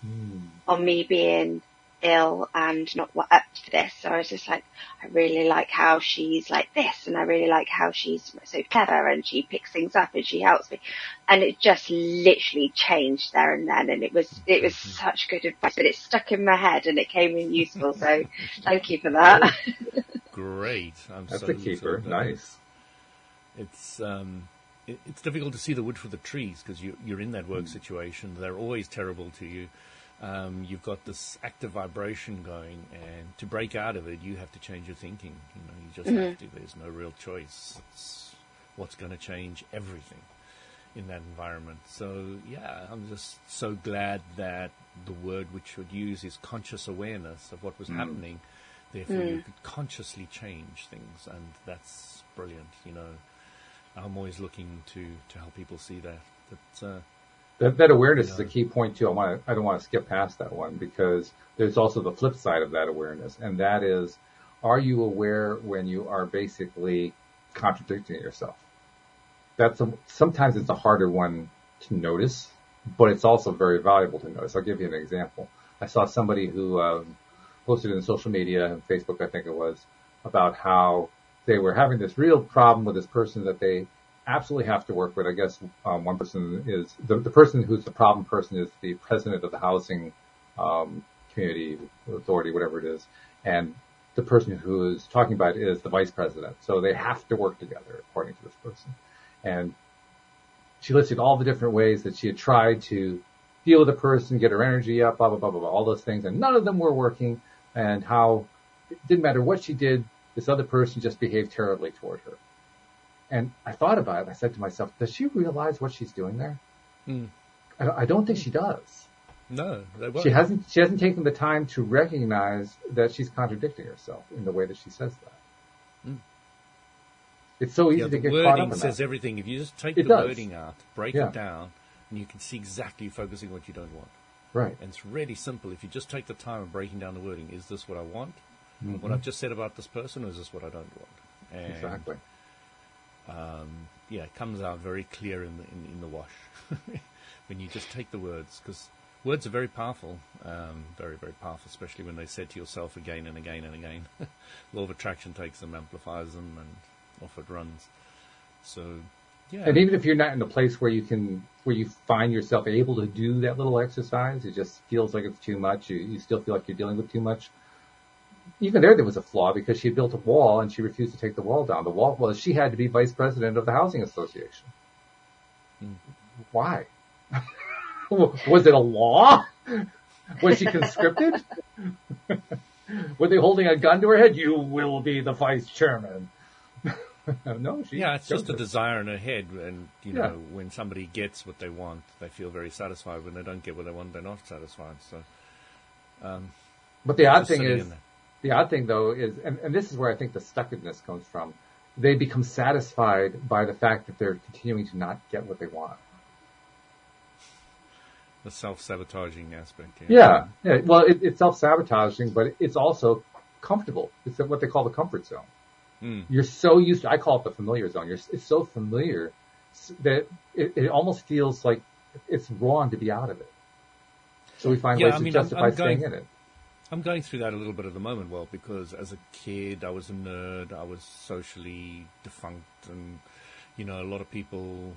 mm. on me being ill and not what up to this. So I was just like, I really like how she's like this and I really like how she's so clever and she picks things up and she helps me. And it just literally changed there and then and it was, it was mm-hmm. such good advice, but it stuck in my head and it came in useful. So [laughs] thank you for that. Great. I'm That's so, a keeper. Nice. It's, um, it's difficult to see the wood for the trees because you, are in that work mm. situation. They're always terrible to you. Um, you've got this active vibration going, and to break out of it, you have to change your thinking. You know, you just mm-hmm. have to. There's no real choice. It's what's going to change everything in that environment. So yeah, I'm just so glad that the word which would use is conscious awareness of what was mm. happening. Therefore, mm. you could consciously change things, and that's brilliant. You know, I'm always looking to to help people see that. That, uh, that, that awareness you know, is a key point too. I want to I don't want to skip past that one because there's also the flip side of that awareness, and that is, are you aware when you are basically contradicting yourself? That's a, sometimes it's a harder one to notice, but it's also very valuable to notice. I'll give you an example. I saw somebody who um, posted in social media, Facebook, I think it was, about how they were having this real problem with this person that they absolutely have to work with. I guess um, one person is the, the person who's the problem person is the president of the housing um, community authority, whatever it is, and the person who is talking about it is the vice president. So they have to work together, according to this person. And she listed all the different ways that she had tried to deal with the person, get her energy up, blah blah blah blah, blah all those things, and none of them were working. And how it didn't matter what she did, this other person just behaved terribly toward her. And I thought about it. I said to myself, does she realize what she's doing there? Mm. I, don't think she does. No, she hasn't. She hasn't taken the time to recognize that she's contradicting herself in the way that she says that. Mm. It's so easy yeah, to get caught up in says everything. If you just take it the does. wording out, break yeah. it down, and you can see exactly focusing what you don't want. Right. And it's really simple. If you just take the time of breaking down the wording, is this what I want? Mm-hmm. What I've just said about this person, is this what I don't want? And, exactly. Um, yeah, it comes out very clear in the in, in the wash [laughs] when you just take the words because words are very powerful, um, very very powerful, especially when they said to yourself again and again and again. [laughs] Law of attraction takes them, amplifies them, and off it runs. So yeah. And even if you're not in a place where you can, where you find yourself able to do that little exercise, it just feels like it's too much. You, you still feel like you're dealing with too much even there, there was a flaw because she had built a wall and she refused to take the wall down. The wall was she had to be vice president of the housing association. Hmm. Why? [laughs] was it a law? Was she conscripted? [laughs] Were they holding a gun to her head? You will be the vice chairman. [laughs] no, she. Yeah, it's just a desire in her head, and you know, yeah. when somebody gets what they want, they feel very satisfied. When they don't get what they want, they're not satisfied. So, um, but the odd thing is, the odd thing though is, and, and this is where I think the stuckedness comes from. They become satisfied by the fact that they're continuing to not get what they want. The self-sabotaging aspect. Yeah, yeah. yeah. Well, it, it's self-sabotaging, but it's also comfortable. It's what they call the comfort zone. Mm. You're so used to, I call it the familiar zone. You're, it's so familiar that it, it almost feels like it's wrong to be out of it. So we find yeah, ways I mean, to justify I'm, I'm going, staying in it. I'm going through that a little bit at the moment, well, because as a kid I was a nerd, I was socially defunct, and you know a lot of people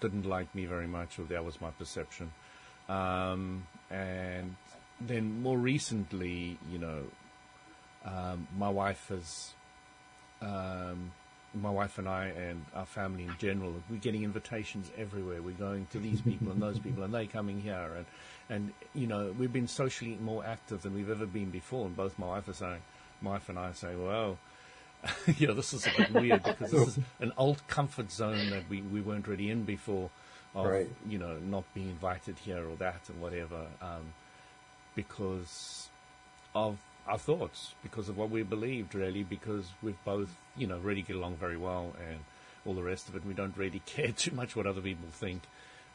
didn't like me very much, or that was my perception. Um, and then more recently, you know, Um, my wife has, um, my wife and I and our family in general, we're getting invitations everywhere. We're going to these people and those people, and they coming here, and and you know we've been socially more active than we've ever been before. And both my wife are saying, my wife and I say, well. [laughs] you know, this is a bit weird because this is [laughs] an old comfort zone that we, we weren't really in before of, Right. you know, not being invited here or that and whatever, um, because of our thoughts, because of what we believed, really, because we've both, you know, really get along very well and all the rest of it. We don't really [laughs] care too much what other people think.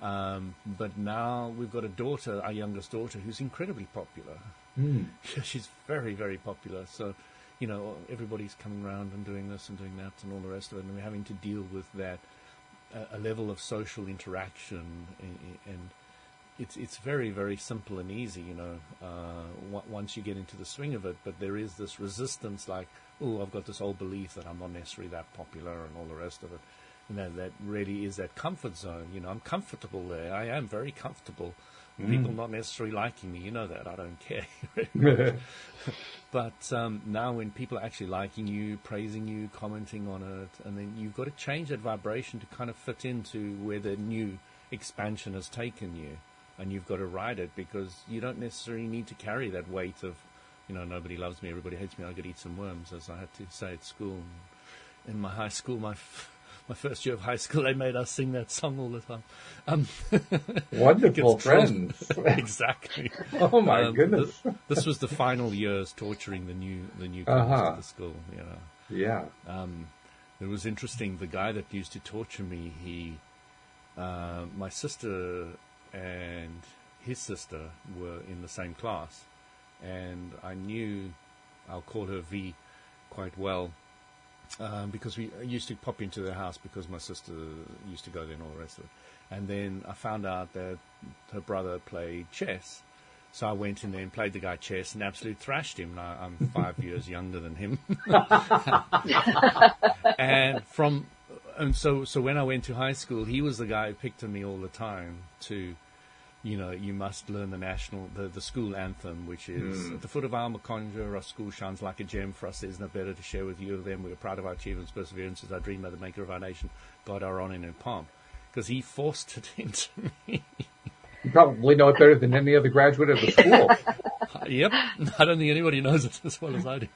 Um, but now we've got a daughter, our youngest daughter, who's incredibly popular. Hmm. [laughs] She's very, very popular. So, you know, everybody's coming around and doing this and doing that and all the rest of it. And we're having to deal with that, uh, a level of social interaction. And, and it's, it's very, very simple and easy, you know, uh, w- once you get into the swing of it. But there is this resistance like, oh, I've got this old belief that I'm not necessarily that popular and all the rest of it. You know, that really is that comfort zone. You know, I'm comfortable there. I am very comfortable. People not necessarily liking me, you know that. I don't care. [laughs] But um, now, when people are actually liking you, praising you, commenting on it, and then you've got to change that vibration to kind of fit into where the new expansion has taken you, and you've got to ride it because you don't necessarily need to carry that weight of, you know, nobody loves me, everybody hates me, I could eat some worms, as I had to say at school. In my high school, my f- my first year of high school, they made us sing that song all the time. Um, [laughs] Wonderful friends. [laughs] exactly. oh my Um, goodness. th- this was the final years torturing the new the newcomers Uh-huh. to the school. You know, Yeah. um, it was interesting. The guy that used to torture me, he, uh, my sister and his sister were in the same class, and I knew, I'll call her V, quite well. Um, because we used to pop into their house because my sister used to go there and all the rest of it. And then I found out that her brother played chess. So I went in there and played the guy chess and absolutely thrashed him. Now I'm five [laughs] years younger than him. [laughs] and from and so so when I went to high school, he was the guy who picked on me all the time to, you know, you must learn the national the, the school anthem, which is at the foot of our conjure, our school shines like a gem. For us, there's no better to share with you of them. We are proud of our achievements, perseverance is our dream of the maker of our nation, God our honor and palm. Because he forced it [laughs] into me. You probably know it better than any other graduate of the school. [laughs] yep, [laughs] I don't think anybody knows it as well as I do.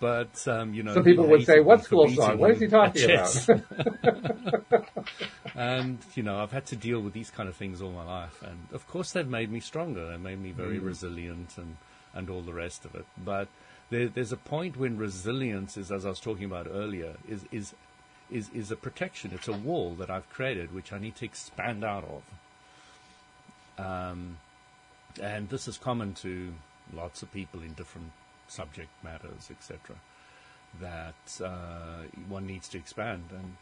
but um, you know, Some people would say, "What school song? What is he talking about?" And you know, I've had to deal with these kind of things all my life, and of course, they've made me stronger. They made me very Mm. resilient, and and all the rest of it. But there, there's a point when resilience is, as I was talking about earlier, is is is is a protection. It's a wall that I've created, which I need to expand out of. Um, and this is common to lots of people in different subject matters, etc. That uh, one needs to expand, and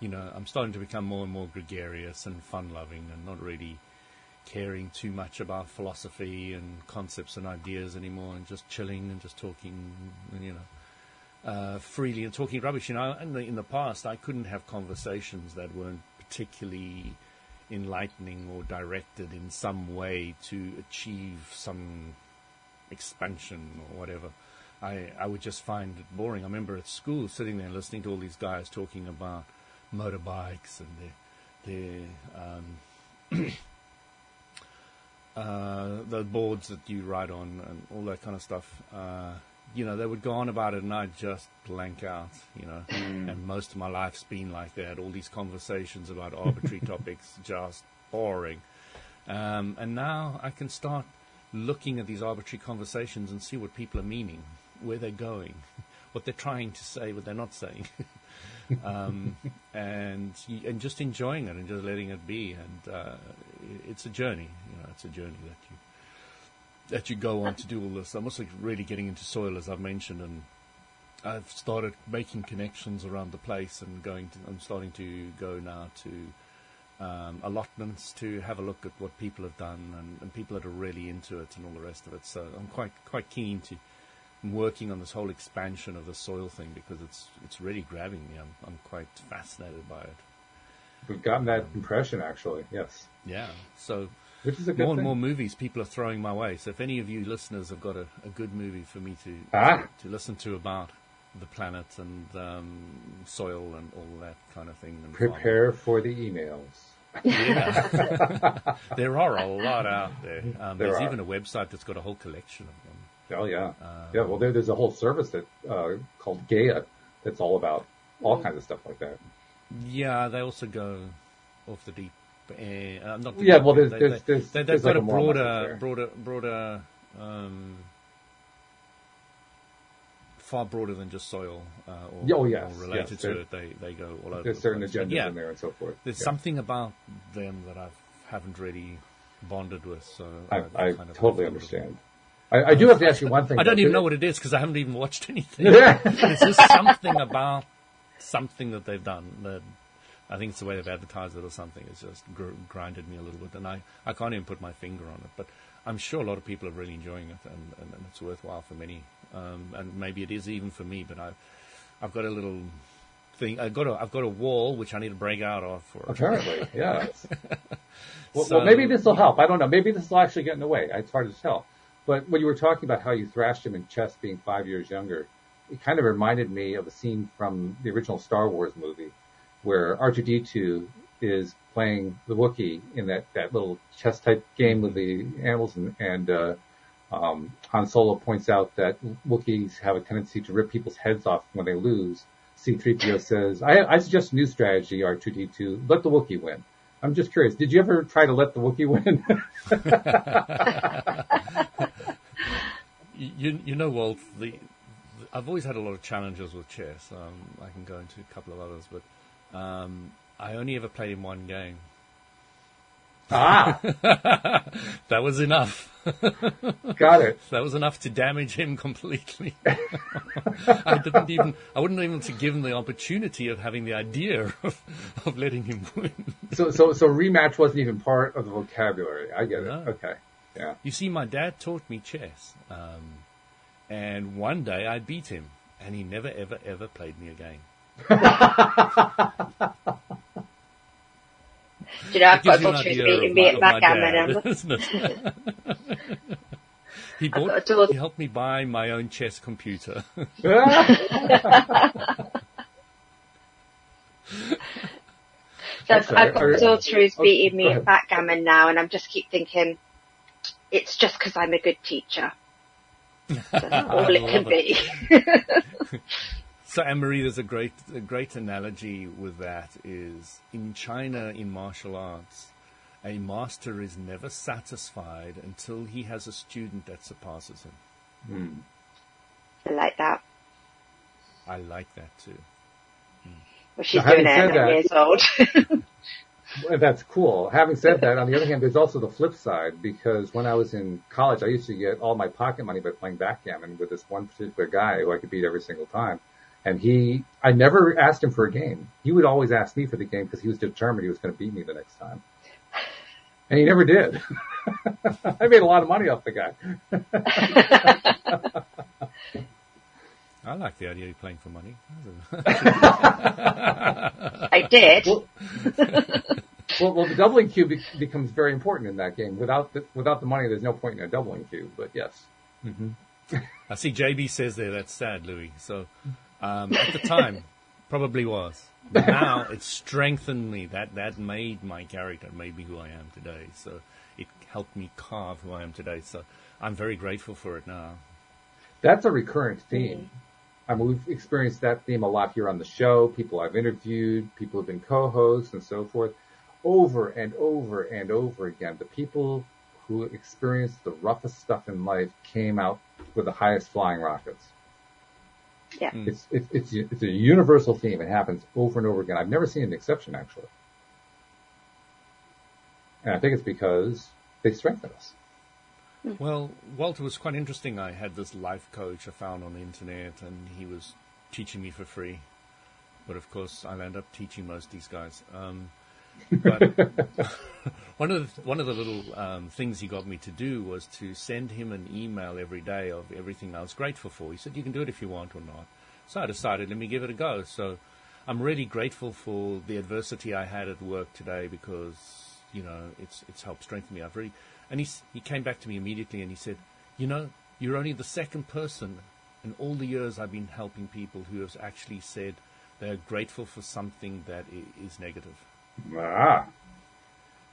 you know, I'm starting to become more and more gregarious and fun-loving, and not really caring too much about philosophy and concepts and ideas anymore, and just chilling and just talking, you know, uh, freely and talking rubbish. You know, in the, in the past, I couldn't have conversations that weren't particularly enlightening or directed in some way to achieve some expansion or whatever. I, I would just find it boring. I remember at school sitting there listening to all these guys talking about motorbikes and their, their um, [clears throat] uh, the boards that you ride on and all that kind of stuff. Uh, you know, they would go on about it and I'd just blank out, you know. And most of my life's been like that. All these conversations about arbitrary [laughs] topics, just boring. Um, and now I can start looking at these arbitrary conversations and see what people are meaning, where they're going, what they're trying to say, what they're not saying. [laughs] um, and and just enjoying it and just letting it be. And uh, it's a journey, you know, it's a journey that you that you go on to do all this. I'm also really getting into soil, as I've mentioned, and I've started making connections around the place and going. To, I'm starting to go now to um, allotments to have a look at what people have done and, and people that are really into it and all the rest of it. So I'm quite quite keen to working on this whole expansion of the soil thing because it's it's really grabbing me. I'm I'm quite fascinated by it. We've gotten that impression, actually. Yes. Yeah. So which is a good more thing. and more movies people are throwing my way. So if any of you listeners have got a, a good movie for me to, Ah. to to listen to about the planet and um, soil and all that kind of thing, and farming. Prepare for the emails. Yeah. [laughs] [laughs] there are a lot out there. Um, There there's are. even a website that's got a whole collection of them. Oh yeah, Uh, yeah. Well, there, there's a whole service that uh, called Gaia that's all about all kinds of stuff like that. Yeah, they also go off the deep end. Uh, not the Yeah, deep well, there's- there's- they, there's- they, have got like a broader, broader, broader, um, far broader than just soil uh, or, Yeah, oh, yes, or related yes, to it. They they go all over. There's the certain place. Agendas yeah, in there and so forth. There's Yeah. something about them that I haven't really bonded with. So I, I've I kind of totally understand. I, I do have to ask you one thing. I don't even know what it is because I haven't even watched anything. Yeah. it's just something about something that they've done that I think it's the way they've advertised it or something. It's just gr- grinded me a little bit, and I, I can't even put my finger on it. But I'm sure a lot of people are really enjoying it, and, and, and it's worthwhile for many. Um, and maybe it is even for me. But I, I've got a little thing. I've got a I've got a wall which I need to break out of. For Apparently, [laughs] yes. [laughs] well, So- well, maybe this will help. I don't know. Maybe this will actually get in the way. It's hard to tell. But when you were talking about how you thrashed him in chess being five years younger, it kind of reminded me of a scene from the original Star Wars movie where R2D2 is playing the Wookiee in that, that little chess type game with the animals and, and uh, um, Han Solo points out that Wookiees have a tendency to rip people's heads off when they lose. C-3PO says, I, I suggest a new strategy, R2D2, let the Wookiee win. I'm just curious, did you ever try to let the Wookiee win? [laughs] [laughs] You, you know, Walt, the, the, I've always had a lot of challenges with chess. Um, I can go into a couple of others, but um, I only ever played in one game. ah, [laughs] That was enough. got it. That was enough to damage him completely. [laughs] I didn't even, I wouldn't even to give him the opportunity of having the idea of, of letting him win. So, so, so rematch wasn't even part of the vocabulary. I get it. No. Okay. Yeah. You see, my dad taught me chess, um, and one day I beat him, and he never, ever, ever played me again. [laughs] Do you know, I've got a an daughter who's beating me at backgammon. dad, and I'm- [laughs] isn't it? [laughs] he got a bought, daughter- he helped me buy my own chess computer. So I've, I've got are- a daughter who's beating me at backgammon now, and I'm just keep thinking, it's just because I'm a good teacher. [laughs] That's all it can love be. [laughs] So, Anne Marie, there's a great, a great analogy with that is in China, in martial arts, a master is never satisfied until he has a student that surpasses him. Hmm. I like that. I like that too. Hmm. Well, she's Now, doing it at that- nine years old. [laughs] That's cool. Having said that, on the other hand, there's also the flip side because when I was in college, I used to get all my pocket money by playing backgammon with this one particular guy who I could beat every single time. And he, I never asked him for a game. He would always ask me for the game because he was determined he was going to beat me the next time. And he never did. [laughs] I made a lot of money off the guy. [laughs] I like the idea of playing for money. [laughs] I did. Well, well, well, the doubling cube becomes very important in that game. Without the, without the money, there's no point in a doubling cube. But yes, I see JB says there that's sad, Louis. So um, at the time, [laughs] probably was. But now it strengthened me. That that made my character, made me who I am today. So it helped me carve who I am today. So I'm very grateful for it now. that's a recurrent theme. I mean, we've experienced that theme a lot here on the show. People I've interviewed, people who've been co-hosts and so forth, over and over and over again. The people who experienced the roughest stuff in life came out with the highest flying rockets. Yeah. Hmm. It's, it's, it's, it's a universal theme. It happens over and over again. I've never seen an exception actually. And I think it's because they strengthen us. Well, Walter was quite interesting. I had this life coach I found on the internet, and he was teaching me for free. But of course, I'll end up teaching most of these guys. Um, but [laughs] one of the, one of the little um, things he got me to do was to send him an email every day of everything I was grateful for. He said, "You can do it if you want or not." So I decided, let me give it a go. So I'm really grateful for the adversity I had at work today because you know, it's it's helped strengthen me. I've really, and he he came back to me immediately and he said, you know, you're only the second person in all the years I've been helping people who has actually said they're grateful for something that is negative. Ah.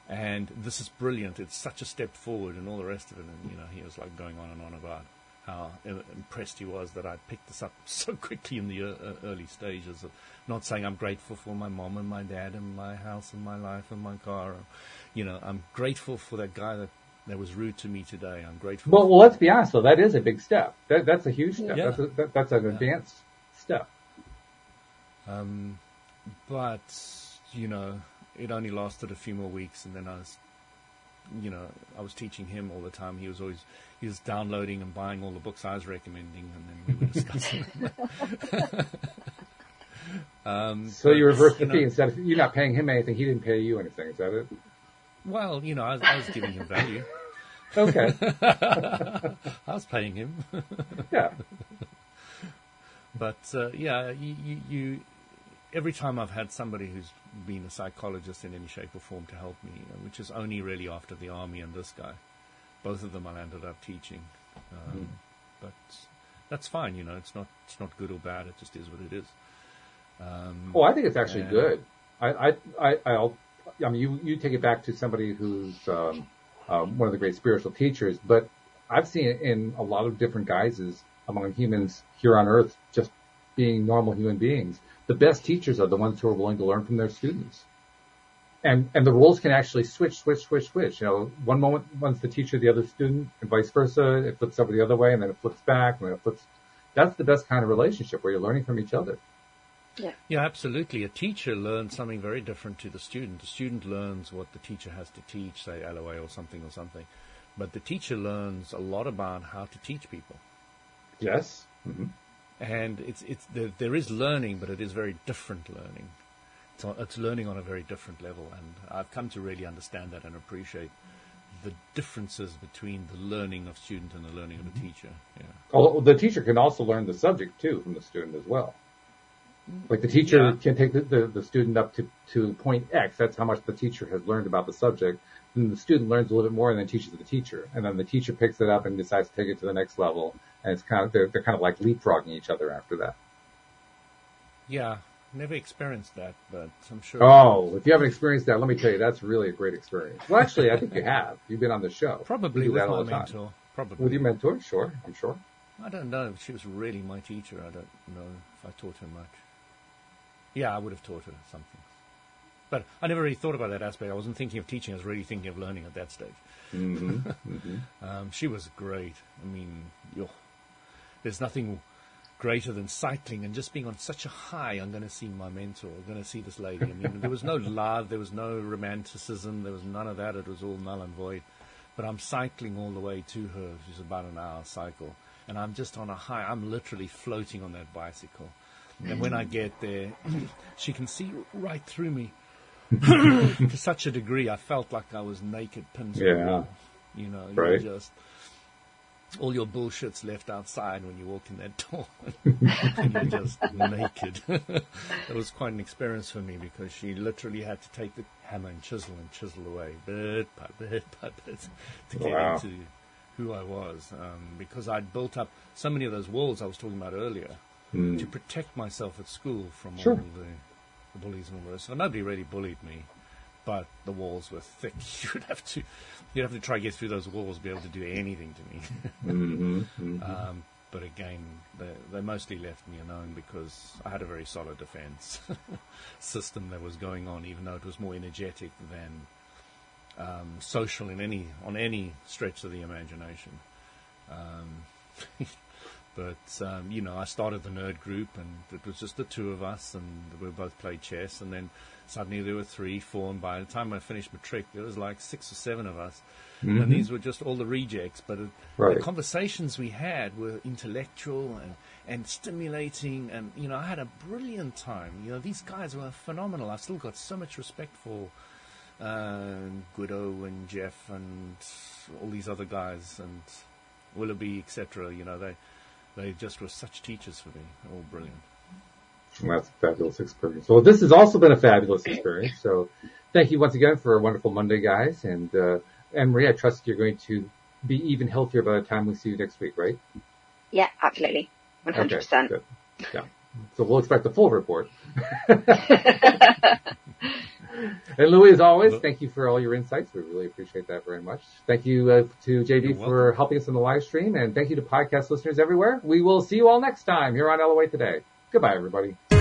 And this is brilliant. It's such a step forward and all the rest of it. And, you know, he was like going on and on about how impressed he was that I picked this up [laughs] so quickly in the early stages of not saying I'm grateful for my mom and my dad and my house and my life and my car. You know, I'm grateful for that guy that, that was rude to me today. I'm grateful. Well, well let's be honest though. That is a big step. That, that's a huge step. Yeah. That's, a, that, that's an yeah. advanced step. Um, but, you know, it only lasted a few more weeks and then I was you know, I was teaching him all the time. He was always he was downloading and buying all the books I was recommending, and then we were discussing. [laughs] [laughs] um, so you reversed the fee instead of you're not paying him anything. He didn't pay you anything. Is that it? Well, you know, I was, I was giving him value. [laughs] okay. [laughs] I was paying him. [laughs] yeah. But uh, yeah, you, you, you every time I've had somebody who's been a psychologist in any shape or form to help me, which is only really after the army and this guy, both of them I ended up teaching. Um, mm. But that's fine, you know. It's not it's not good or bad. It just is what it is. Um, oh, I think it's actually good. I, I, I, I'll, I mean, you, you take it back to somebody who's um, uh, one of the great spiritual teachers, but I've seen it in a lot of different guises among humans here on Earth, just being normal human beings the best teachers are the ones who are willing to learn from their students. And, and the roles can actually switch, switch, switch, switch. You know, one moment one's the teacher, the other student, and vice versa. It flips over the other way, and then it flips back, and then it flips. That's the best kind of relationship where you're learning from each other. Yeah. Yeah, absolutely. A teacher learns something very different to the student. The student learns what the teacher has to teach, say LOA or something or something. But the teacher learns a lot about how to teach people. Yes. Mm-hmm and it's it's there, there is learning, but it is very different learning. It's, it's learning on a very different level, and I've come to really understand that and appreciate the differences between the learning of student and the learning of the teacher. Yeah. Although the teacher can also learn the subject too from the student as well. Like the teacher yeah. can take the, the, the, student up to, to point X. That's how much the teacher has learned about the subject. Then the student learns a little bit more and then teaches the teacher. And then the teacher picks it up and decides to take it to the next level and it's kind of they're, they're kind of like leapfrogging each other after that. Yeah, never experienced that, but I'm sure. Oh, if you haven't experienced that, let me tell you, that's really a great experience. Well, actually, I think you have. You've been on the show. Probably with my mentor. Probably with your mentor. Sure, I'm sure. I don't know. She was really my teacher. I don't know if I taught her much. Yeah, I would have taught her something. But I never really thought about that aspect. I wasn't thinking of teaching. I was really thinking of learning at that stage. Mm-hmm. [laughs] mm-hmm. um, she was great. I mean, yo, there's nothing greater than cycling and just being on such a high. I'm going to see my mentor. I'm going to see this lady. I mean, there was no [laughs] love, there was no romanticism, there was none of that. It was all null and void. But I'm cycling all the way to her. She's about an hour cycle, and I'm just on a high. I'm literally floating on that bicycle. And when I get there, [clears throat] she can see right through me. [laughs] to such a degree, I felt like I was naked, pins yeah. You know, right. just all your bullshit's left outside when you walk in that [laughs] door you're just naked. [laughs] it was quite an experience for me because she literally had to take the hammer and chisel and chisel away bit by bit by bit to get wow. into who I was um, because I'd built up so many of those walls I was talking about earlier mm. to protect myself at school from sure. all the, the bullies and all this. So nobody really bullied me but the walls were thick. [laughs] You would have to, you'd have to try to get through those walls to be able to do anything to me. [laughs] mm-hmm, mm-hmm. Um, but again, they, they, mostly left me alone because I had a very solid defense [laughs] system that was going on, even though it was more energetic than um, social in any on any stretch of the imagination. Um, but um, you know, I started the nerd group, and it was just the two of us, and we both played chess, and then Suddenly there were three, four, and by the time I finished matric, there was like six or seven of us. Mm-hmm. And these were just all the rejects. But it, right. the conversations we had were intellectual and, and stimulating. And, you know, I had a brilliant time. You know, these guys were phenomenal. I've still got so much respect for uh, Guido and Jeff and all these other guys and Willoughby, etc. You know, they, they just were such teachers for me. All brilliant. And That's a fabulous experience. Well, this has also been a fabulous experience. So thank you once again for a wonderful Monday, guys. And, uh, Anne Marie, I trust you're going to be even healthier by the time we see you next week, right? Yeah, absolutely. 100%. Okay, yeah. So we'll expect the full report. [laughs] [laughs] [laughs] And Louis, as always, thank you for all your insights. We really appreciate that very much. Thank you uh, to JB for helping us in the live stream, and thank you to podcast listeners everywhere. We will see you all next time here on LOA Today. Goodbye, everybody.